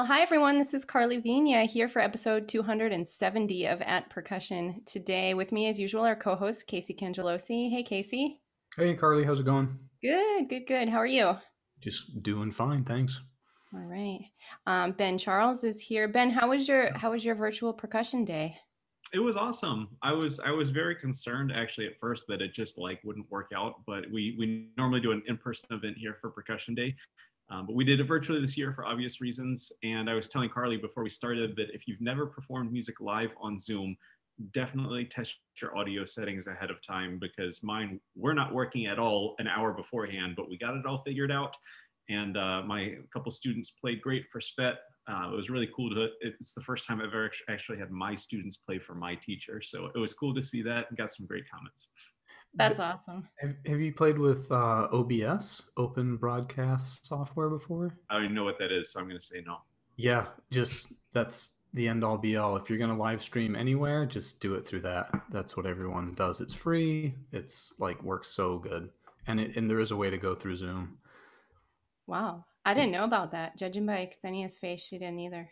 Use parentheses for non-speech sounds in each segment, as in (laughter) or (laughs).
Well, hi everyone. This is Karli Viña here for episode 270 of At Percussion. Today, with me as usual, our co-host Casey Cangelosi. Hey, Casey. Hey, Karli. How's it going? Good, good, good. How are you? Just doing fine, thanks. All right. Um, ben Charles is here. Ben, how was your how was your virtual percussion day? It was awesome. I was I was very concerned actually at first that it just like wouldn't work out, but we we normally do an in-person event here for percussion day. Um, but we did it virtually this year for obvious reasons. And I was telling Karli before we started that if you've never performed music live on Zoom, definitely test your audio settings ahead of time because mine were not working at all an hour beforehand, but we got it all figured out. And uh, my couple students played great for SPET. Uh, it was really cool to, it's the first time I've ever actually had my students play for my teacher. So it was cool to see that and got some great comments. That's awesome. Have, have you played with uh, OBS, Open Broadcast Software, before? I don't even know what that is, so I'm going to say no. Yeah, just that's the end all be all. If you're going to live stream anywhere, just do it through that. That's what everyone does. It's free. It's like works so good, and it, and there is a way to go through Zoom. Wow, I didn't know about that. Judging by Ksenija's face, she didn't either.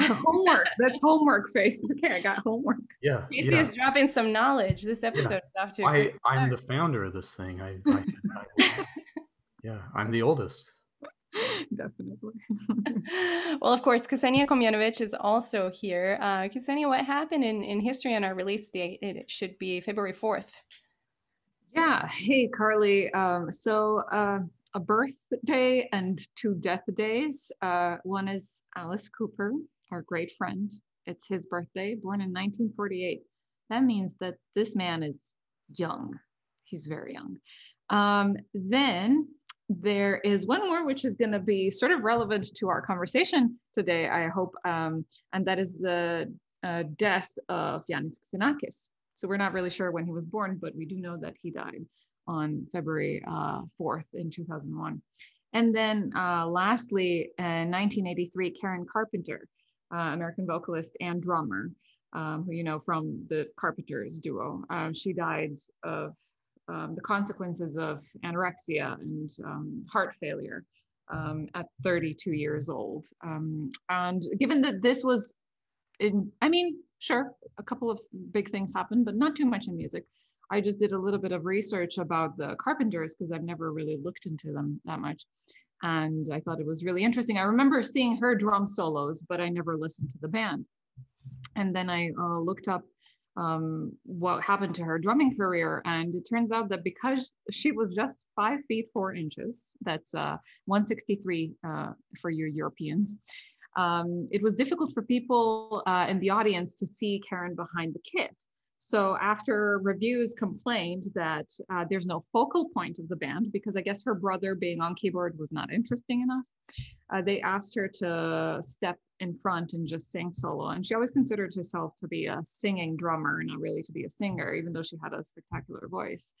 Homework. That's homework face. Okay, I got homework. Yeah. Casey yeah. is dropping some knowledge. This episode is off to a I, I'm the founder of this thing. I, I, I (laughs) yeah, I'm the oldest. Definitely. (laughs) well, of course, Ksenija Komljenović is also here. Uh, Ksenija, what happened in, in history on our release date? It should be February 4th. Yeah. Hey, Karli. Um, so uh, a birthday and two death days. Uh, one is Alice Cooper, our great friend. It's his birthday, born in 1948. That means that this man is young. He's very young. Um, then there is one more, which is going to be sort of relevant to our conversation today, I hope, um, and that is the uh, death of Iannis Xenakis. So we're not really sure when he was born, but we do know that he died on February uh, 4th in 2001. And then uh, lastly, in 1983, Karen Carpenter, uh, American vocalist and drummer, um, who you know from the Carpenters duo. Um, she died of um, the consequences of anorexia and um, heart failure um, at 32 years old. Um, and given that this was in, I mean, sure, a couple of big things happened, but not too much in music. I just did a little bit of research about the Carpenters because I've never really looked into them that much. And I thought it was really interesting. I remember seeing her drum solos, but I never listened to the band. And then I uh, looked up um, what happened to her drumming career. And it turns out that because she was just five feet, four inches, that's uh, 163 uh, for your Europeans, um, it was difficult for people uh, in the audience to see Karen behind the kit. So after reviews complained that uh, there's no focal point of the band because I guess her brother being on keyboard was not interesting enough, uh, they asked her to step in front and just sing solo. And she always considered herself to be a singing drummer, not really to be a singer, even though she had a spectacular voice.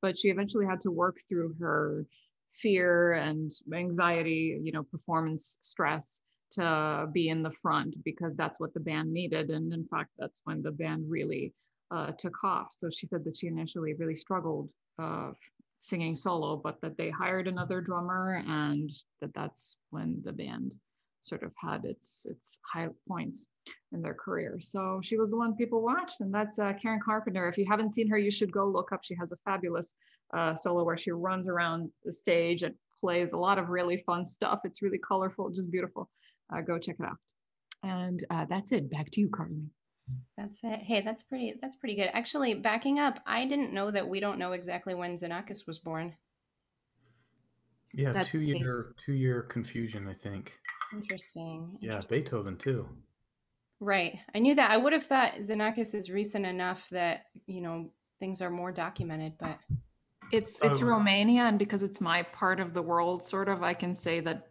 But she eventually had to work through her fear and anxiety, you know, performance stress to be in the front because that's what the band needed. And in fact, that's when the band really uh, took off. So she said that she initially really struggled uh, singing solo, but that they hired another drummer and that that's when the band sort of had its its high points in their career. So she was the one people watched, and that's uh, Karen Carpenter. If you haven't seen her, you should go look up. She has a fabulous uh, solo where she runs around the stage and plays a lot of really fun stuff. It's really colorful, just beautiful. Uh, go check it out. And uh, that's it. Back to you, Karli. That's it. Hey, that's pretty. That's pretty good. Actually, backing up, I didn't know that we don't know exactly when Xenakis was born. Yeah, That's two year nice. two year confusion, I think. Interesting. Yeah, Interesting. Beethoven too. Right. I knew that. I would have thought Xenakis is recent enough that you know things are more documented, but It's it's um, Oh. Romania, and because it's my part of the world, sort of, I can say that.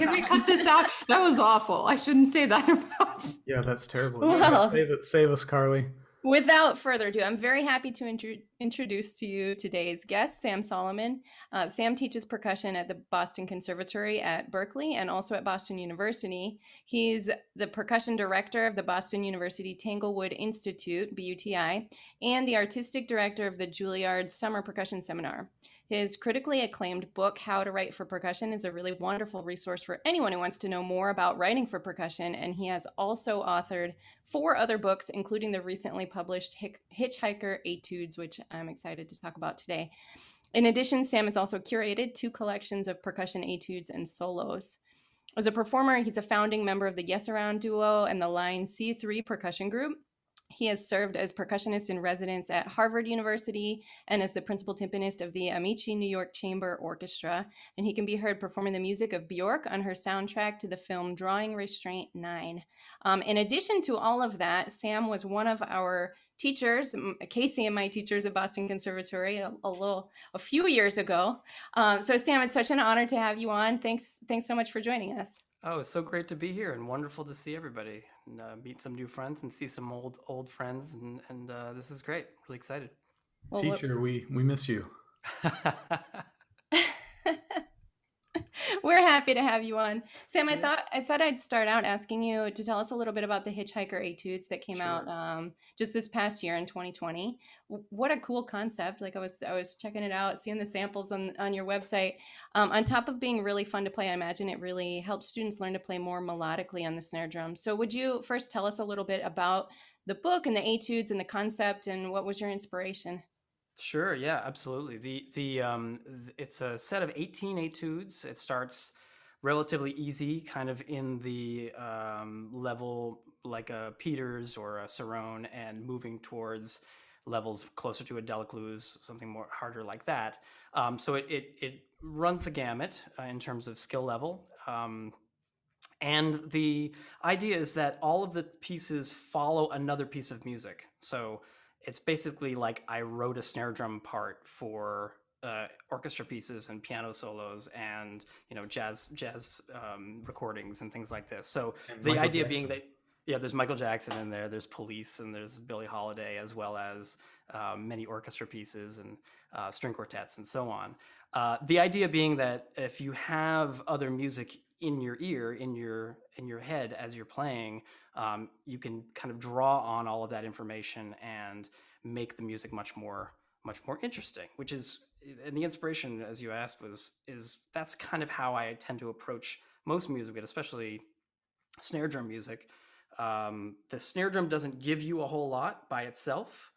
Can we cut this out? That was awful. I shouldn't say that (laughs) about. Yeah, that's terrible. (laughs) Well- save it, save us, Karli. Without further ado, I'm very happy to intro- introduce to you today's guest, Sam Solomon. Uh, Sam teaches percussion at the Boston Conservatory at Berklee and also at Boston University. He's the percussion director of the Boston University Tanglewood Institute, BUTI, and the artistic director of the Juilliard Summer Percussion Seminar. His critically acclaimed book, How to Write for Percussion, is a really wonderful resource for anyone who wants to know more about writing for percussion. And he has also authored four other books, including the recently published Hitchhiker Etudes, which I'm excited to talk about today. In addition, Sam has also curated two collections of percussion etudes and solos. As a performer, he's a founding member of the Yes Around duo and the Line C3 percussion group. He has served as percussionist in residence at Harvard University and as the principal timpanist of the Amici New York Chamber Orchestra. And he can be heard performing the music of Bjork on her soundtrack to the film Drawing Restraint 9. Um, in addition to all of that, Sam was one of our teachers, Casey and my teachers at Boston Conservatory a, a little, a few years ago. Um, so Sam, it's such an honor to have you on. Thanks, thanks so much for joining us. Oh, it's so great to be here and wonderful to see everybody and uh, meet some new friends and see some old old friends and and uh, this is great. Really excited. Well, Teacher, we we miss you. (laughs) We're happy to have you on, Sam. I thought I thought I'd start out asking you to tell us a little bit about the Hitchhiker Etudes that came sure. out um, just this past year in 2020. What a cool concept! Like I was I was checking it out, seeing the samples on on your website. Um, on top of being really fun to play, I imagine it really helps students learn to play more melodically on the snare drum. So would you first tell us a little bit about the book and the etudes and the concept and what was your inspiration? Sure. Yeah. Absolutely. The the um, it's a set of eighteen etudes. It starts relatively easy, kind of in the um, level like a Peters or a Cirone, and moving towards levels closer to a Delecluse, something more harder like that. Um, so it, it it runs the gamut uh, in terms of skill level. Um, and the idea is that all of the pieces follow another piece of music. So it's basically like I wrote a snare drum part for uh, orchestra pieces and piano solos and you know jazz jazz um, recordings and things like this. So and the Michael idea Jackson. being that yeah, there's Michael Jackson in there, there's Police, and there's Billie Holiday, as well as um, many orchestra pieces and uh, string quartets and so on. Uh, the idea being that if you have other music in your ear, in your in your head as you're playing, um, you can kind of draw on all of that information and make the music much more much more interesting. Which is and the inspiration, as you asked, was is that's kind of how I tend to approach most music, but especially snare drum music. Um, the snare drum doesn't give you a whole lot by itself.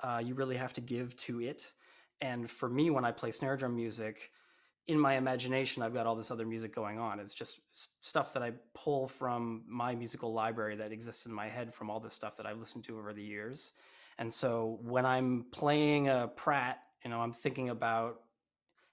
Uh, you really have to give to it. And for me, when I play snare drum music, in my imagination, I've got all this other music going on. It's just stuff that I pull from my musical library that exists in my head from all the stuff that I've listened to over the years. And so when I'm playing a Pratt, you know, I'm thinking about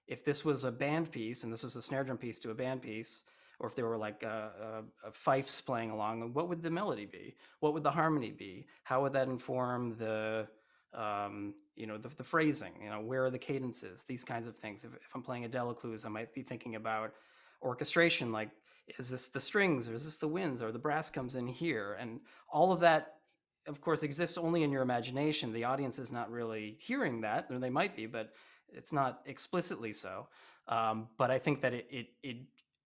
if this was a band piece and this was a snare drum piece to a band piece, or if there were like a, a, a fifes playing along, what would the melody be? What would the harmony be? How would that inform the um, you know the, the phrasing you know where are the cadences these kinds of things. If, if i'm playing a delecluse i might be thinking about orchestration like is this the strings or is this the winds or the brass comes in here? And all of that of course exists only in your imagination. The audience is not really hearing that or they might be but it's not explicitly so. Um, but i think that it it it,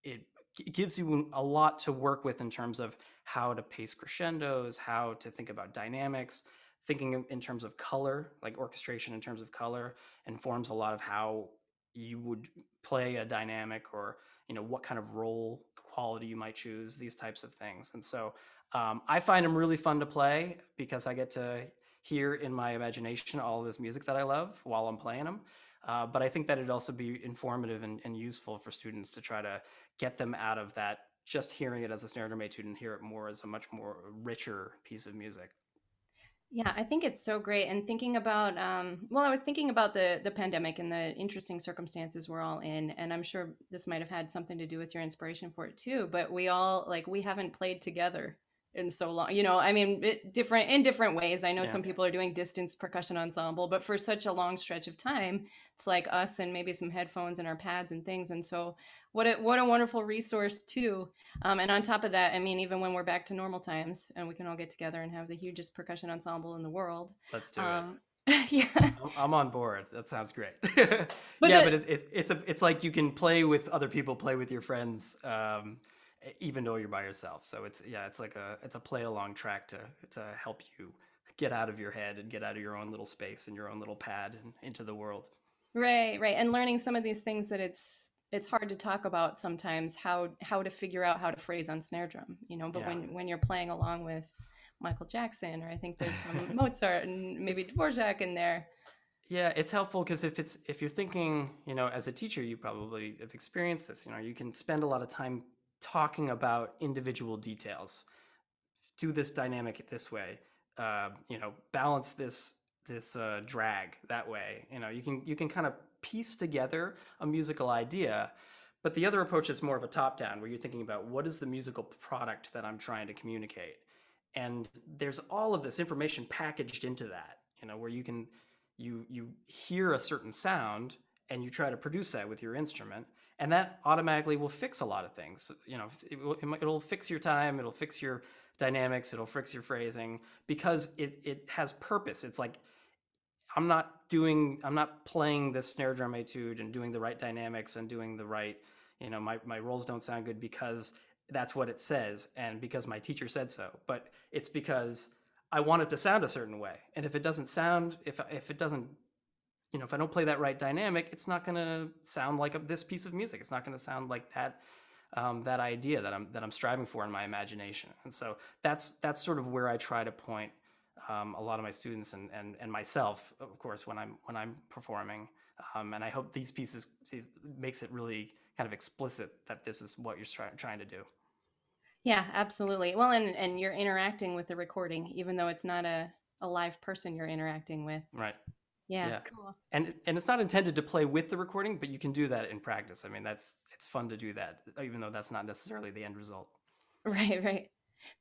it gives you a lot to work with in terms of how to pace crescendos how to think about dynamics thinking in terms of color, like orchestration in terms of color, informs a lot of how you would play a dynamic or you know what kind of roll quality you might choose these types of things. And so um, i find them really fun to play because i get to hear in my imagination all this music that i love while i'm playing them uh, but i think that it'd also be informative and, and, useful for students to try to get them out of that just hearing it as a snare drum etude and hear it more as a much more richer piece of music yeah, I think it's so great. And thinking about, um, well, I was thinking about the the pandemic and the interesting circumstances we're all in, and I'm sure this might have had something to do with your inspiration for it too. But we all like we haven't played together in so long you know i mean it, different in different ways i know yeah. some people are doing distance percussion ensemble but for such a long stretch of time it's like us and maybe some headphones and our pads and things and so what a what a wonderful resource too um, and on top of that i mean even when we're back to normal times and we can all get together and have the hugest percussion ensemble in the world let's do um, it (laughs) yeah i'm on board that sounds great (laughs) but yeah the, but it's, it's it's a it's like you can play with other people play with your friends um, even though you're by yourself. So it's yeah, it's like a it's a play along track to to help you get out of your head and get out of your own little space and your own little pad and into the world. Right, right. And learning some of these things that it's it's hard to talk about sometimes how how to figure out how to phrase on snare drum, you know, but Yeah. when when you're playing along with Michael Jackson or I think there's some (laughs) Mozart and maybe It's- Dvorak in there. Yeah, it's helpful because if it's if you're thinking, you know, as a teacher, you probably have experienced this. You know, you can spend a lot of time talking about individual details. Do this dynamic this way. Uh, you know, balance this this uh, drag that way. You know, you can you can kind of piece together a musical idea. But the other approach is more of a top down, where you're thinking about what is the musical product that I'm trying to communicate, and there's all of this information packaged into that. You know, where you can you you hear a certain sound and you try to produce that with your instrument and that automatically will fix a lot of things you know it will, it'll fix your time it'll fix your dynamics it'll fix your phrasing because it it has purpose it's like i'm not doing i'm not playing the snare drum etude and doing the right dynamics and doing the right you know my, my rolls don't sound good because that's what it says and because my teacher said so. But it's because i want it to sound a certain way. And if it doesn't sound if if it doesn't you know if i don't play that right dynamic it's not going to sound like a, this piece of music. It's not going to sound like that um, that idea that i'm that i'm striving for in my imagination. And so that's that's sort of where i try to point um, a lot of my students and, and and myself of course when i'm when i'm performing um, and i hope these pieces makes it really kind of explicit that this is what you're try- trying to do Yeah, absolutely. Well, and and you're interacting with the recording even though it's not a a live person you're interacting with. right Yeah, Yeah. cool. and and it's not intended to play with the recording but you can do that in practice i mean that's it's fun to do that even though that's not necessarily the end result (laughs) Right, right.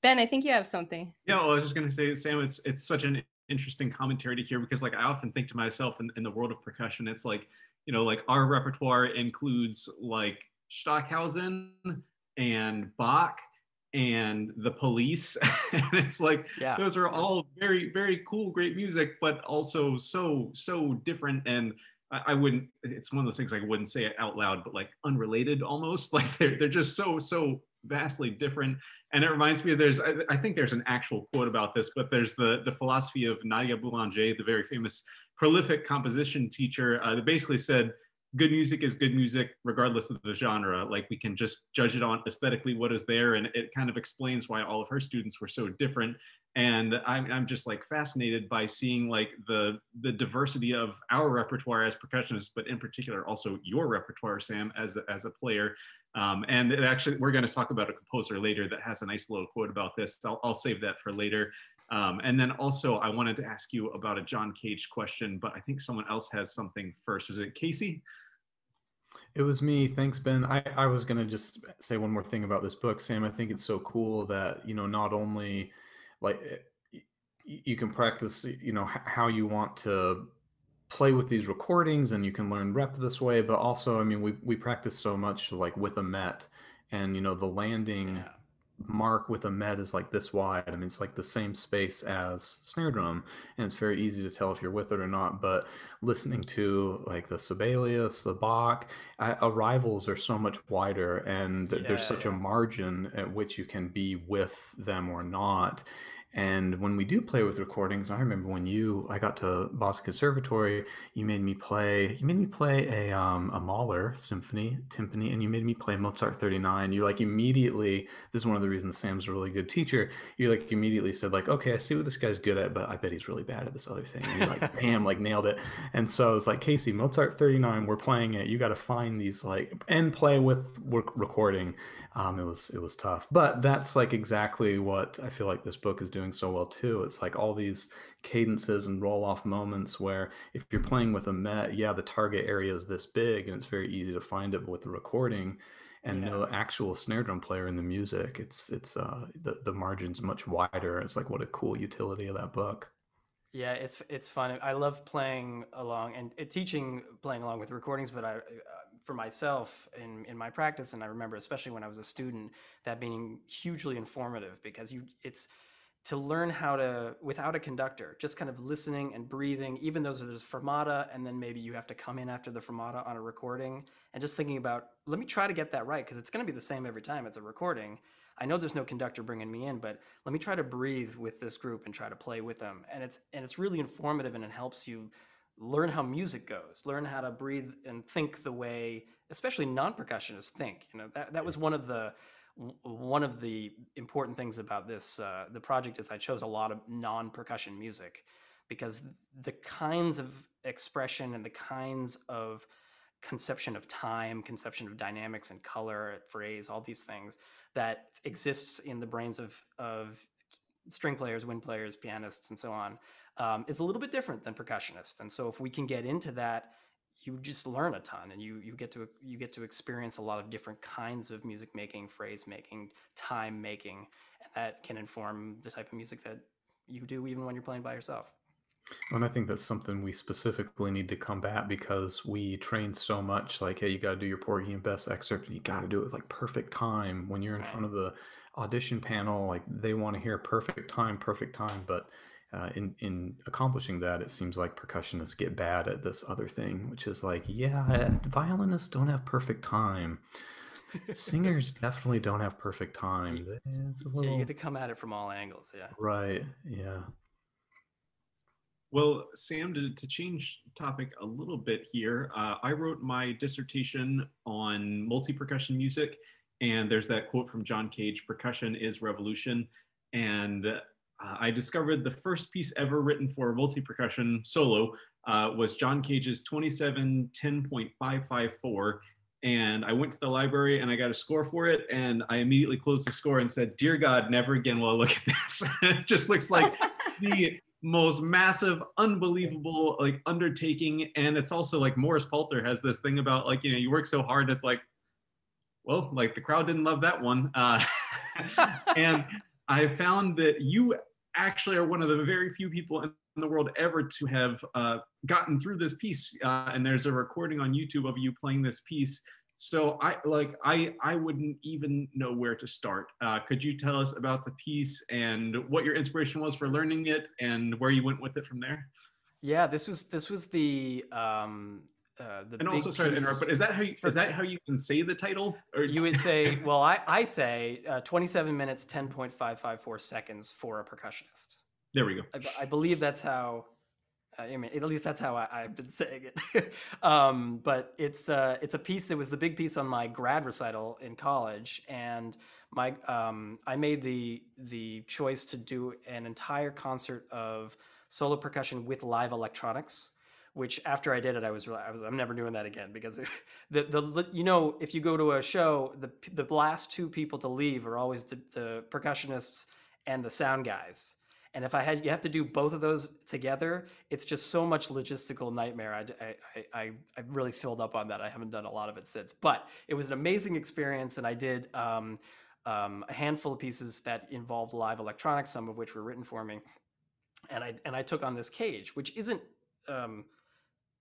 Ben, I think you have something. Yeah, well, I was just gonna say, Sam, it's it's such an interesting commentary to hear because like I often think to myself in, in the world of percussion, it's like, you know, like our repertoire includes like Stockhausen and Bach and the police. (laughs) and it's like yeah those are all very, very cool, great music, but also so, so different and I, I wouldn't it's one of those things like I wouldn't say it out loud, but like unrelated almost. (laughs) Like they're they're just so, so vastly different and it reminds me there's I, I think there's an actual quote about this but there's the the philosophy of nadia boulanger the very famous prolific composition teacher uh, that basically said good music is good music regardless of the genre. Like we can just judge it on aesthetically what is there. And it kind of explains why all of her students were so different. And I'm, I'm just like fascinated by seeing like the the diversity of our repertoire as percussionists but in particular also your repertoire sam as a, as a player um, and actually, we're going to talk about a composer later that has a nice little quote about this. I'll, I'll save that for later. Um, and then also, I wanted to ask you about a John Cage question, but I think someone else has something first. Was it Casey? It was me. Thanks, Ben. I, I was going to just say one more thing about this book, Sam. I think it's so cool that, you know, not only like you can practice, you know, how you want to play with these recordings and you can learn rep this way, but also, I mean, we, we practice so much like with a Met and, you know, the landing yeah mark with a met is like this wide. I mean, it's like the same space as snare drum, and it's very easy to tell if you're with it or not. But listening to like the Sibelius, the Bach, uh, arrivals are so much wider, and th- there's Yeah, such a margin at which you can be with them or not. And when we do play with recordings, I remember when you, I got to Boston Conservatory, you made me play, you made me play a um, a Mahler symphony, timpani, and you made me play Mozart 39. You like immediately, this is one of the reasons Sam's a really good teacher. You like immediately said like, okay, I see what this guy's good at, but I bet he's really bad at this other thing. And you like, (laughs) bam, like nailed it. And so I was like, Casey, Mozart 39, we're playing it. You got to find these like and play with work recording. Um, it was it was tough, but that's like exactly what I feel like this book is doing so well too. It's like all these cadences and roll off moments where if you're playing with a met, yeah, the target area is this big and it's very easy to find it. With the recording and Yeah. no actual snare drum player in the music, it's it's uh the the margin's much wider. It's like what a cool utility of that book. Yeah, it's it's fun. I love playing along and uh, teaching playing along with recordings. But I, uh, for myself in in my practice, and I remember especially when I was a student, that being hugely informative because you it's to learn how to without a conductor, just kind of listening and breathing. Even though there's fermata, and then maybe you have to come in after the fermata on a recording, and just thinking about let me try to get that right because it's going to be the same every time it's a recording. I know there's no conductor bringing me in, but let me try to breathe with this group and try to play with them. And it's and it's really informative and it helps you learn how music goes, learn how to breathe and think the way, especially non-percussionists think. You know, that that was one of the one of the important things about this uh, the project is I chose a lot of non-percussion music because the kinds of expression and the kinds of conception of time, conception of dynamics and color, phrase, all these things that exists in the brains of of string players, wind players, pianists, and so on, um, is a little bit different than percussionist. And so if we can get into that, you just learn a ton, and you you get to you get to experience a lot of different kinds of music making, phrase making, time making, and that can inform the type of music that you do even when you're playing by yourself. And I think that's something we specifically need to combat because we train so much like, hey, you got to do your Porgy and Bess excerpt and you got to do it with like perfect time. When you're in Right. front of the audition panel, like they want to hear perfect time, perfect time. But uh, in in accomplishing that, it seems like percussionists get bad at this other thing, which is like, yeah, violinists don't have perfect time. Singers (laughs) definitely don't have perfect time. It's a Yeah, you get to come at it from all angles. Yeah. right. Yeah. Well, Sam, to, to change topic a little bit here, uh, I wrote my dissertation on multi percussion music, and there's that quote from John Cage percussion is revolution. And uh, I discovered the first piece ever written for multi percussion solo uh, was John Cage's 2710.554. And I went to the library and I got a score for it. And I immediately closed the score and said, Dear God, never again will I look at this. it (laughs) just looks like (laughs) the most massive, unbelievable like undertaking. And it's also like Morris Palter has this thing about like, you know, you work so hard, it's like, well, like the crowd didn't love that one. Uh, (laughs) and I found that you actually are one of the very few people in the world ever to have uh, gotten through this piece. Uh, and there's a recording on YouTube of you playing this piece. So I like I I wouldn't even know where to start. Uh, could you tell us about the piece and what your inspiration was for learning it and where you went with it from there? Yeah, this was this was the um uh the And also sorry to interrupt, but is that how you, is that how you can say the title? Or you would say, well, I, I say uh, 27 minutes, 10.554 seconds for a percussionist. there we go. I believe that's how, uh, I mean, at least that's how I, I've been saying it. (laughs) um, but it's, uh, it's a piece that was the big piece on my grad recital in college. And my, um, I made the, the choice to do an entire concert of solo percussion with live electronics which after I did it, I was, I was I'm never doing that again because (laughs) the, the you know if you go to a show, the the last two people to leave are always the, the percussionists and the sound guys. And if I had you have to do both of those together, it's just so much logistical nightmare. I, I, I, I really filled up on that. I haven't done a lot of it since, but it was an amazing experience, and I did um, um, a handful of pieces that involved live electronics, some of which were written for me, and I and I took on this cage, which isn't um,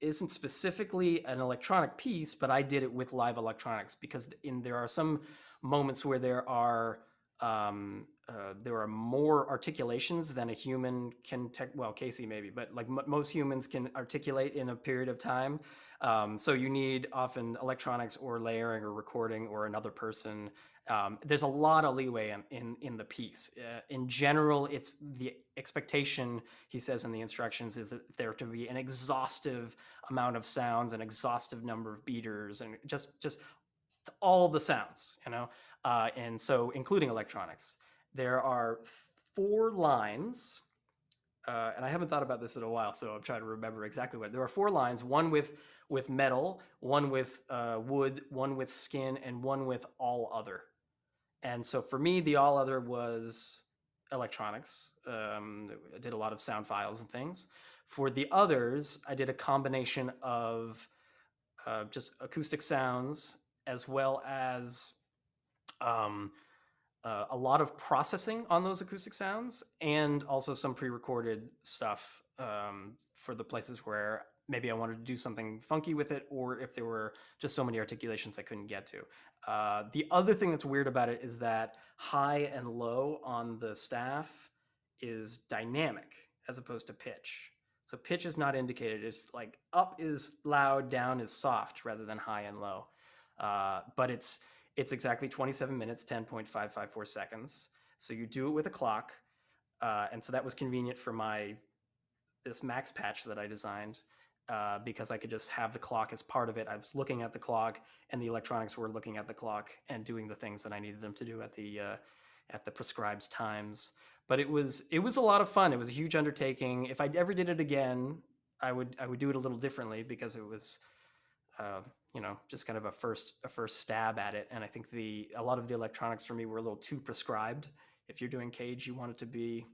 isn't specifically an electronic piece, but I did it with live electronics because in there are some moments where there are um, uh, there are more articulations than a human can. Tech, well, Casey maybe, but like m- most humans can articulate in a period of time. Um, so you need often electronics or layering or recording or another person. Um, there's a lot of leeway in in, in the piece. Uh, in general, it's the expectation. He says in the instructions is that there to be an exhaustive amount of sounds, an exhaustive number of beaters, and just just all the sounds, you know. Uh, and so, including electronics, there are four lines. Uh, and I haven't thought about this in a while, so I'm trying to remember exactly what. There are four lines: one with with metal, one with uh, wood, one with skin, and one with all other. And so for me, the all other was electronics. Um, I did a lot of sound files and things. For the others, I did a combination of uh, just acoustic sounds as well as um, uh, a lot of processing on those acoustic sounds and also some pre-recorded stuff um, for the places where maybe I wanted to do something funky with it, or if there were just so many articulations I couldn't get to. Uh, the other thing that's weird about it is that high and low on the staff is dynamic as opposed to pitch. So pitch is not indicated. It's like up is loud, down is soft, rather than high and low. Uh, but it's it's exactly 27 minutes, 10.554 seconds. So you do it with a clock, uh, and so that was convenient for my this max patch that I designed. Uh, because I could just have the clock as part of it. I was looking at the clock, and the electronics were looking at the clock and doing the things that I needed them to do at the uh, at the prescribed times. But it was it was a lot of fun. It was a huge undertaking. If I ever did it again, I would I would do it a little differently because it was. Uh, you know, just kind of a first a first stab at it, and I think the a lot of the electronics for me were a little too prescribed. If you're doing cage, you want it to be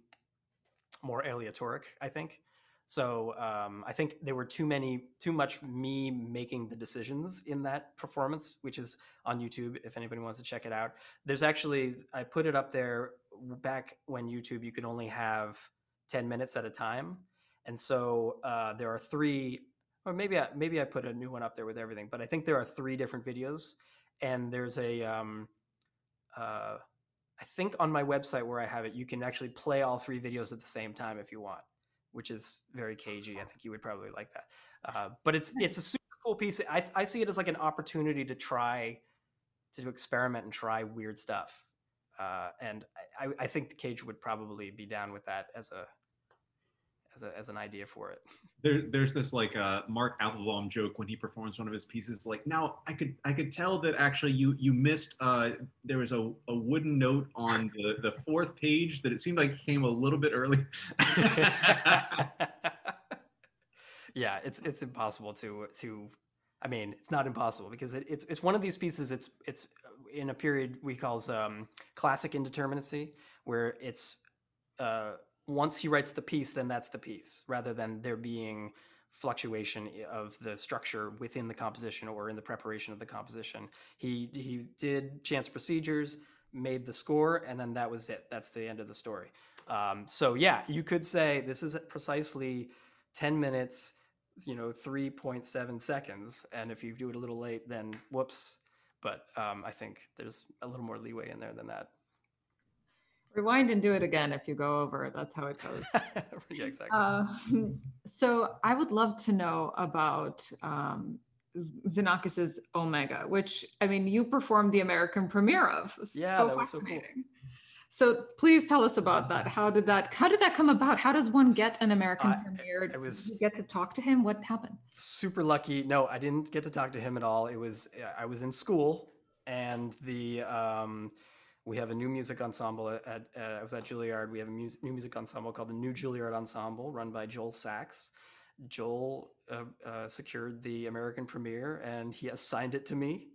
more aleatoric, I think. So um, I think there were too many, too much me making the decisions in that performance, which is on YouTube. If anybody wants to check it out, there's actually I put it up there back when YouTube you could only have ten minutes at a time, and so uh, there are three, or maybe I, maybe I put a new one up there with everything, but I think there are three different videos, and there's a um, uh, I think on my website where I have it, you can actually play all three videos at the same time if you want which is very cagey. I think you would probably like that. Uh, but it's it's a super cool piece. I I see it as like an opportunity to try to experiment and try weird stuff. Uh, and I, I think the cage would probably be down with that as a as, a, as an idea for it. (laughs) There, there's this like uh, Mark Applebaum joke when he performs one of his pieces. Like now, I could I could tell that actually you you missed. Uh, there was a, a wooden note on the the fourth page that it seemed like came a little bit early. (laughs) yeah, it's it's impossible to to. I mean, it's not impossible because it, it's it's one of these pieces. It's it's in a period we calls um, classic indeterminacy, where it's uh, once he writes the piece, then that's the piece, rather than there being fluctuation of the structure within the composition or in the preparation of the composition. He he did chance procedures, made the score, and then that was it. That's the end of the story. Um, so yeah, you could say this is precisely ten minutes, you know, three point seven seconds, and if you do it a little late, then whoops. But um, I think there's a little more leeway in there than that. Rewind and do it again if you go over. That's how it goes. (laughs) yeah, exactly. Uh, so I would love to know about um, Xenakis's Omega, which I mean, you performed the American premiere of. Yeah, so that was so cool. fascinating. So please tell us about that. How did that? How did that come about? How does one get an American Uh, premiere? it was- Did you get to talk to him? What happened? super lucky. No, I didn't get to talk to him at all. It was I was in school, and the um, we have a new music ensemble at. at uh, I was at Juilliard. We have a new music ensemble called the New Juilliard Ensemble, run by Joel Sachs. Joel uh, uh, secured the American premiere, and he assigned it to me,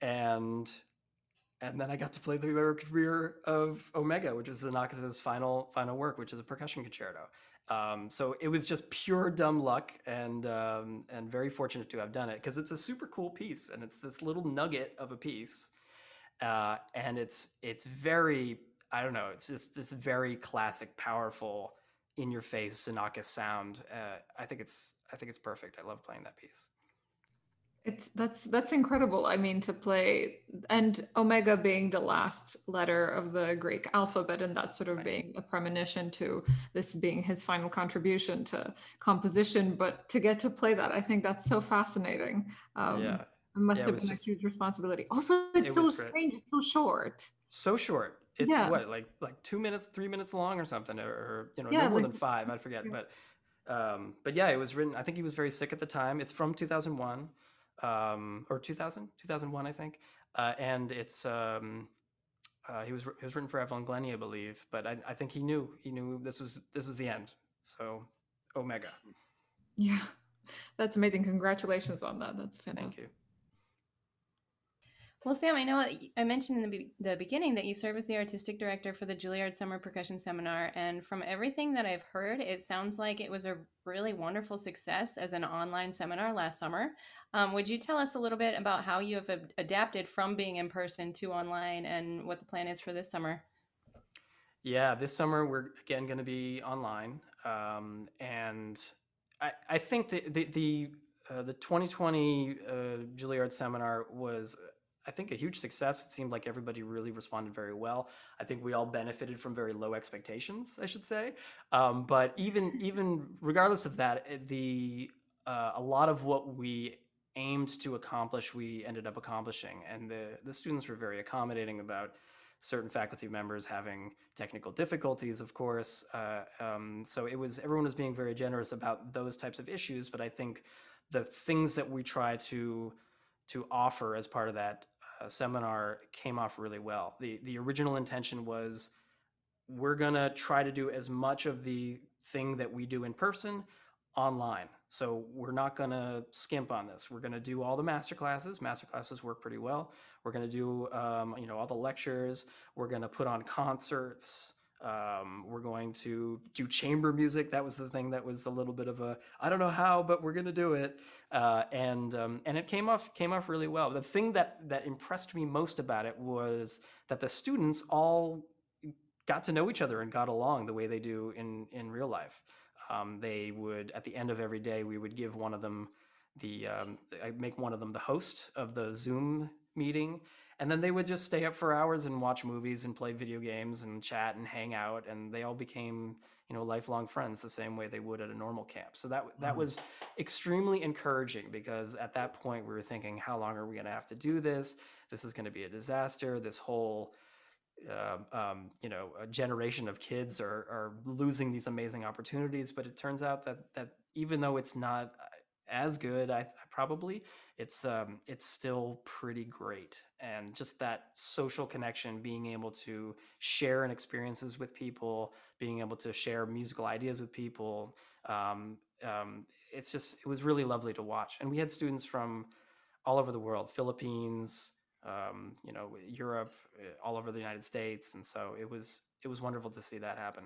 and and then I got to play the American premiere of Omega, which is Xenakis's final final work, which is a percussion concerto. Um, so it was just pure dumb luck and um, and very fortunate to have done it because it's a super cool piece and it's this little nugget of a piece, uh, and it's it's very I don't know it's just this very classic, powerful, in your face Xenakis sound. Uh, I think it's I think it's perfect. I love playing that piece. It's that's that's incredible. I mean, to play and Omega being the last letter of the Greek alphabet, and that sort of Right. being a premonition to this being his final contribution to composition. But to get to play that, I think that's so fascinating. Um, yeah, it must Yeah, have was been just- a huge responsibility. Also, it's It so strange. It's so short. so short. It's Yeah. what like like two minutes, three minutes long or something, or, or you know, Yeah, no more like- than five. I forget, but um, but yeah, it was written. I think he was very sick at the time. It's from 2001, um, or 2000, 2001, I think, uh, and it's um, uh, he was he was written for Evelyn Glennie, I believe. But I, I think he knew he knew this was this was the end. So Omega, Yeah, that's amazing. Congratulations on that. That's fantastic. thank you. Well, Sam, I know I mentioned in the, be- the beginning that you serve as the artistic director for the Juilliard Summer Percussion Seminar. And from everything that I've heard, it sounds like it was a really wonderful success as an online seminar last summer. Um, would you tell us a little bit about how you have ad- adapted from being in person to online and what the plan is for this summer? Yeah, this summer we're again going to be online, um, and I, I think the the the, uh, the 2020 uh, Juilliard seminar was, I think, a huge success. It seemed like everybody really responded very well. I think we all benefited from very low expectations, I should say. Um, but even even regardless of that, eh, the uh, a lot of what we aimed to accomplish, we ended up accomplishing, and the the students were very accommodating about certain faculty members having technical difficulties, of course. Uh, um, so it was everyone was being very generous about those types of issues. But I think the things that we try to to offer as part of that uh, seminar came off really well. The the original intention was we're gonna try to do as much of the thing that we do in person online. So we're not gonna skimp on this. We're gonna do all the master classes. Master classes work pretty well. We're gonna do um, you know all the lectures. We're gonna put on concerts. Um, we're going to do chamber music. That was the thing that was a little bit of a I don't know how, but we're gonna do it. Uh, and um, and it came off came off really well. The thing that that impressed me most about it was that the students all got to know each other and got along the way they do in in real life. Um, they would at the end of every day we would give one of them the um, I make one of them the host of the Zoom meeting, and then they would just stay up for hours and watch movies and play video games and chat and hang out, and they all became you know lifelong friends the same way they would at a normal camp. So that that Mhm. was extremely encouraging because at that point we were thinking, how long are we going to have to do this? This is going to be a disaster. This whole uh, um, you know, a generation of kids are, are losing these amazing opportunities. But it turns out that that even though it's not as good, I, probably it's um, it's still pretty great. And just that social connection, being able to share and experiences with people, being able to share musical ideas with people, um, um, it's just it was really lovely to watch. And we had students from all over the world, Philippines, um, you know, Europe, uh, all over the United States, and so it was it was wonderful to see that happen.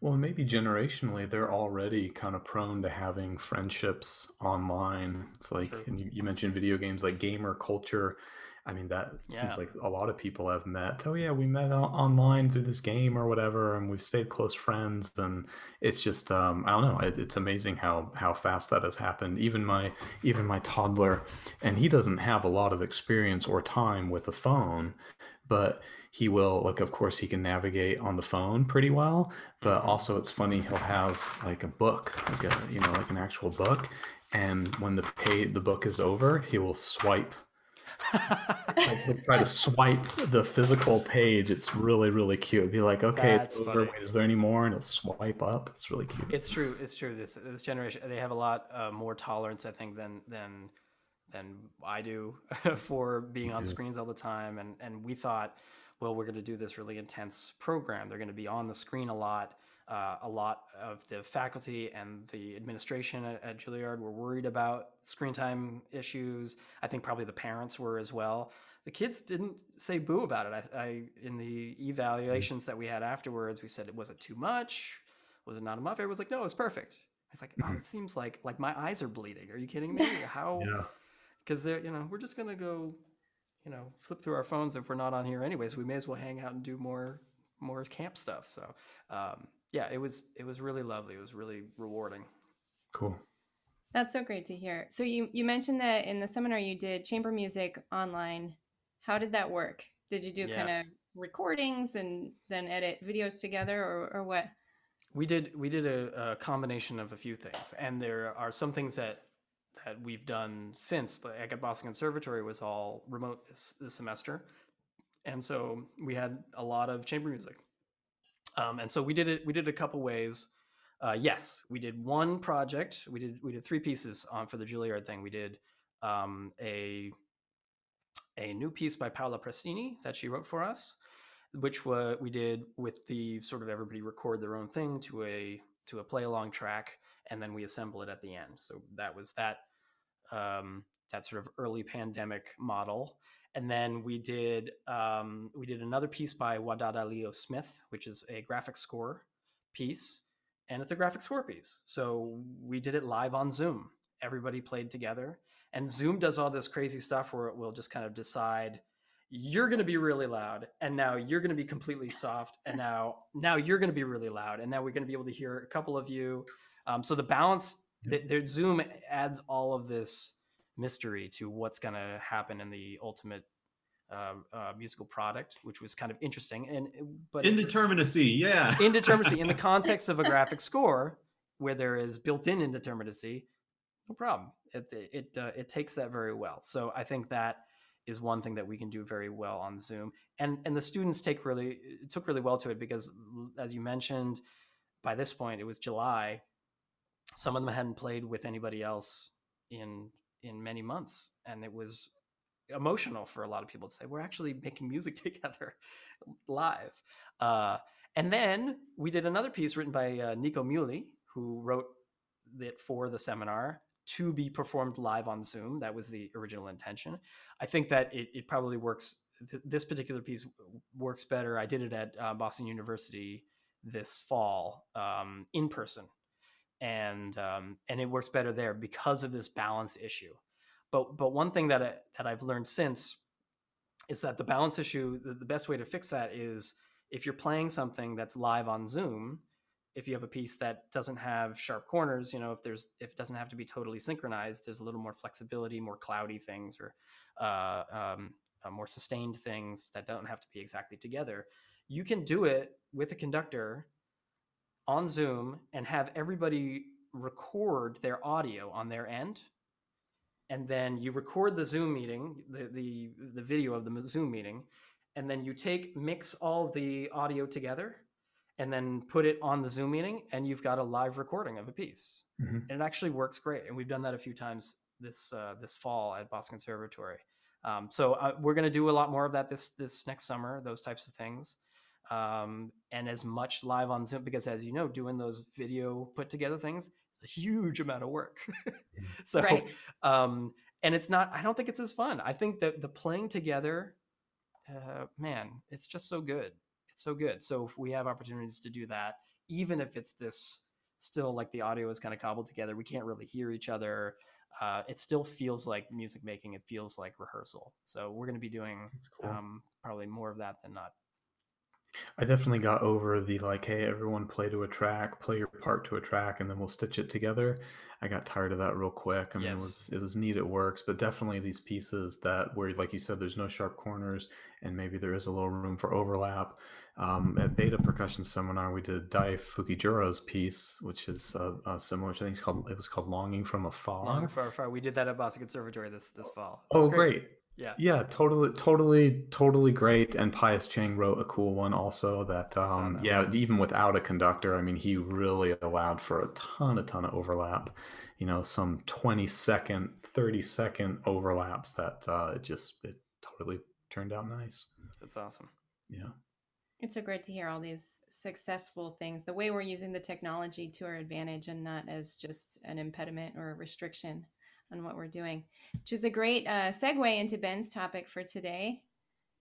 Well, maybe generationally, they're already kind of prone to having friendships online. It's like, True. and you, you mentioned video games, like gamer culture. I mean, that Yeah. seems like a lot of people have met. Oh, yeah, we met o- online through this game or whatever, and we've stayed close friends. And it's just, um, I don't know. It, it's amazing how how fast that has happened. Even my even my toddler, and he doesn't have a lot of experience or time with a phone, but he will like of course he can navigate on the phone pretty well but Mhm. also it's funny he'll have like a book like a you know like an actual book and when the pay the book is over he will swipe like he'll try to (laughs) swipe the physical page it's really really cute be like okay That's it's over. funny. Wait, is there any more and he'll swipe up it's really cute It's true. It's true. This this generation they have a lot uh, more tolerance, I think, than than than I do (laughs) for being on Mhm. screens all the time. And and we thought, well, we're going to do this really intense program. They're going to be on the screen a lot. Uh, a lot of the faculty and the administration at, at Juilliard were worried about screen time issues. I think probably the parents were as well. The kids didn't say boo about it. I, I in the evaluations that we had afterwards, we said, it was it too much? Was it not enough? Everyone was like, no, it's perfect. It's like, oh, it seems like like my eyes are bleeding. Are you kidding me? How? yeah Because they're you know we're just gonna go, you know, flip through our phones if we're not on here anyways. We may as well hang out and do more more camp stuff. So um, yeah, it was it was really lovely. It was really rewarding. cool That's so great to hear. So you you mentioned that in the seminar you did chamber music online. How did that work? Did you do Yeah. kind of recordings and then edit videos together, or, or what? We did we did a, a combination of a few things, and there are some things that that we've done since. Like at Boston Conservatory was all remote this this semester, and so we had a lot of chamber music. Um, and so we did it. We did it a couple ways. Uh, yes, we did one project. We did we did three pieces on for the Juilliard thing. We did um, a a new piece by Paola Prestini that she wrote for us, which was we did with the sort of everybody record their own thing to a to a play along track, and then we assemble it at the end. So that was that um, that sort of early pandemic model. And then we did um, we did another piece by Wadada Leo Smith, which is a graphic score piece, and it's a graphic score piece. So we did it live on Zoom. Everybody played together, and Zoom does all this crazy stuff where it will just kind of decide you're going to be really loud and now you're going to be completely soft and now now you're going to be really loud and now we're going to be able to hear a couple of you um, so the balance the, their zoom adds all of this mystery to what's going to happen in the ultimate uh, uh, musical product which was kind of interesting and but it- Indeterminacy, yeah. (laughs) indeterminacy in the context of a graphic score where there is built-in indeterminacy no problem it it uh, it takes that very well so i think that is one thing that we can do very well on Zoom. And and the students take really took really well to it because as you mentioned, by this point it was July. Some of them hadn't played with anybody else in in many months, and it was emotional for a lot of people to say we're actually making music (laughs) together live. Uh, and then we did another piece written by uh, Nico Muhly, who wrote it for the seminar to be performed live on Zoom. That was the original intention. I think that it, it probably works. Th- this particular piece works better. I did it at uh, Boston University this fall um, in person, and um, and it works better there because of this balance issue. But but one thing that I, that I've learned since is that the balance issue. The, the best way to fix that is if you're playing something that's live on Zoom if you have a piece that doesn't have sharp corners, you know, if there's if it doesn't have to be totally synchronized, there's a little more flexibility, more cloudy things, or uh, um, uh, more sustained things that don't have to be exactly together. You can do it with a conductor on Zoom and have everybody record their audio on their end, and then you record the Zoom meeting, the the the video of the Zoom meeting, and then you take mix all the audio together and then put it on the Zoom meeting, and you've got a live recording of a piece. Mm-hmm. And it actually works great. And we've done that a few times this uh, this fall at Boston Conservatory. Um, so uh, we're going to do a lot more of that this this next summer. Those types of things, um, and as much live on Zoom because, as you know, doing those video put together things is a huge amount of work. (laughs) So, right. um, and it's not. I don't think it's as fun. I think that the playing together, uh, man, it's just so good it's so good. So if we have opportunities to do that, even if it's this still like the audio is kind of cobbled together, we can't really hear each other. Uh, it still feels like music making. It feels like rehearsal. So we're going to be doing cool. um, probably more of that than not. I definitely got over the like, hey, everyone play to a track, play your part to a track, and then we'll stitch it together. I got tired of that real quick. I mean, yes. it was it was neat, it works, but definitely these pieces that where, like you said, there's no sharp corners, and maybe there is a little room for overlap. Um, at Beta Percussion Seminar, we did Dai Fujikura's piece, which is uh, uh, similar. I think it's called it was called "Longing from Afar." Longing from Afar. We did that at Boston Conservatory this this fall. Oh, great. great. Yeah. Yeah, totally, totally, totally great. And Pius Cheung wrote a cool one also that, um, that yeah, one. even without a conductor, I mean, he really allowed for a ton, a ton of overlap, you know, some 20 second, 30 second overlaps that, uh, it just, it totally turned out nice. That's awesome. Yeah. It's so great to hear all these successful things, the way we're using the technology to our advantage and not as just an impediment or a restriction on what we're doing, which is a great uh, segue into Ben's topic for today.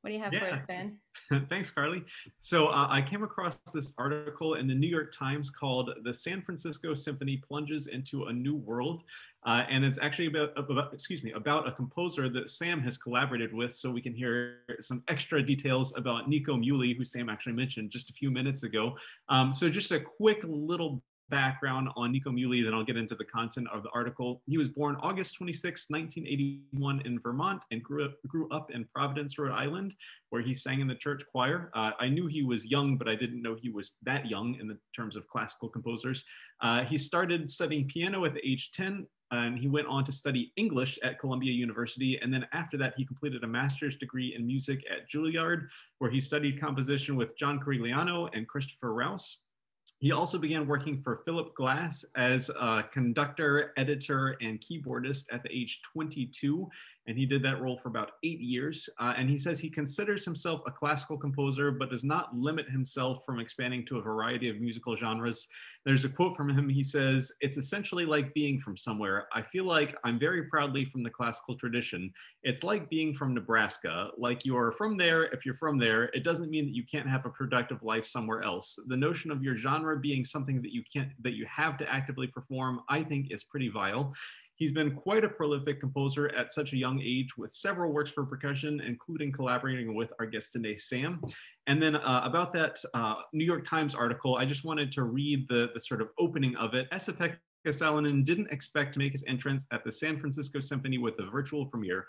What do you have yeah. for us, Ben? (laughs) Thanks, Karli. So uh, I came across this article in the New York Times called "The San Francisco Symphony Plunges into a New World," uh, and it's actually about, about, excuse me, about a composer that Sam has collaborated with. So we can hear some extra details about Nico Muhly, who Sam actually mentioned just a few minutes ago. Um, so just a quick little background on Nico Muhly, then I'll get into the content of the article. He was born August 26, 1981 in Vermont and grew up, grew up in Providence, Rhode Island, where he sang in the church choir. Uh, I knew he was young, but I didn't know he was that young in the terms of classical composers. Uh, he started studying piano at the age 10 and he went on to study English at Columbia University. And then after that, he completed a master's degree in music at Juilliard, where he studied composition with John Corigliano and Christopher Rouse. He also began working for Philip Glass as a conductor, editor, and keyboardist at the age 22 and he did that role for about eight years. Uh, and he says he considers himself a classical composer, but does not limit himself from expanding to a variety of musical genres. There's a quote from him. He says, It's essentially like being from somewhere. I feel like I'm very proudly from the classical tradition. It's like being from Nebraska. Like you're from there, if you're from there, it doesn't mean that you can't have a productive life somewhere else. The notion of your genre being something that you can't, that you have to actively perform, I think is pretty vile. He's been quite a prolific composer at such a young age with several works for percussion, including collaborating with our guest today, Sam. And then uh, about that uh, New York Times article, I just wanted to read the, the sort of opening of it. Esa-Pekka Salonen didn't expect to make his entrance at the San Francisco Symphony with a virtual premiere,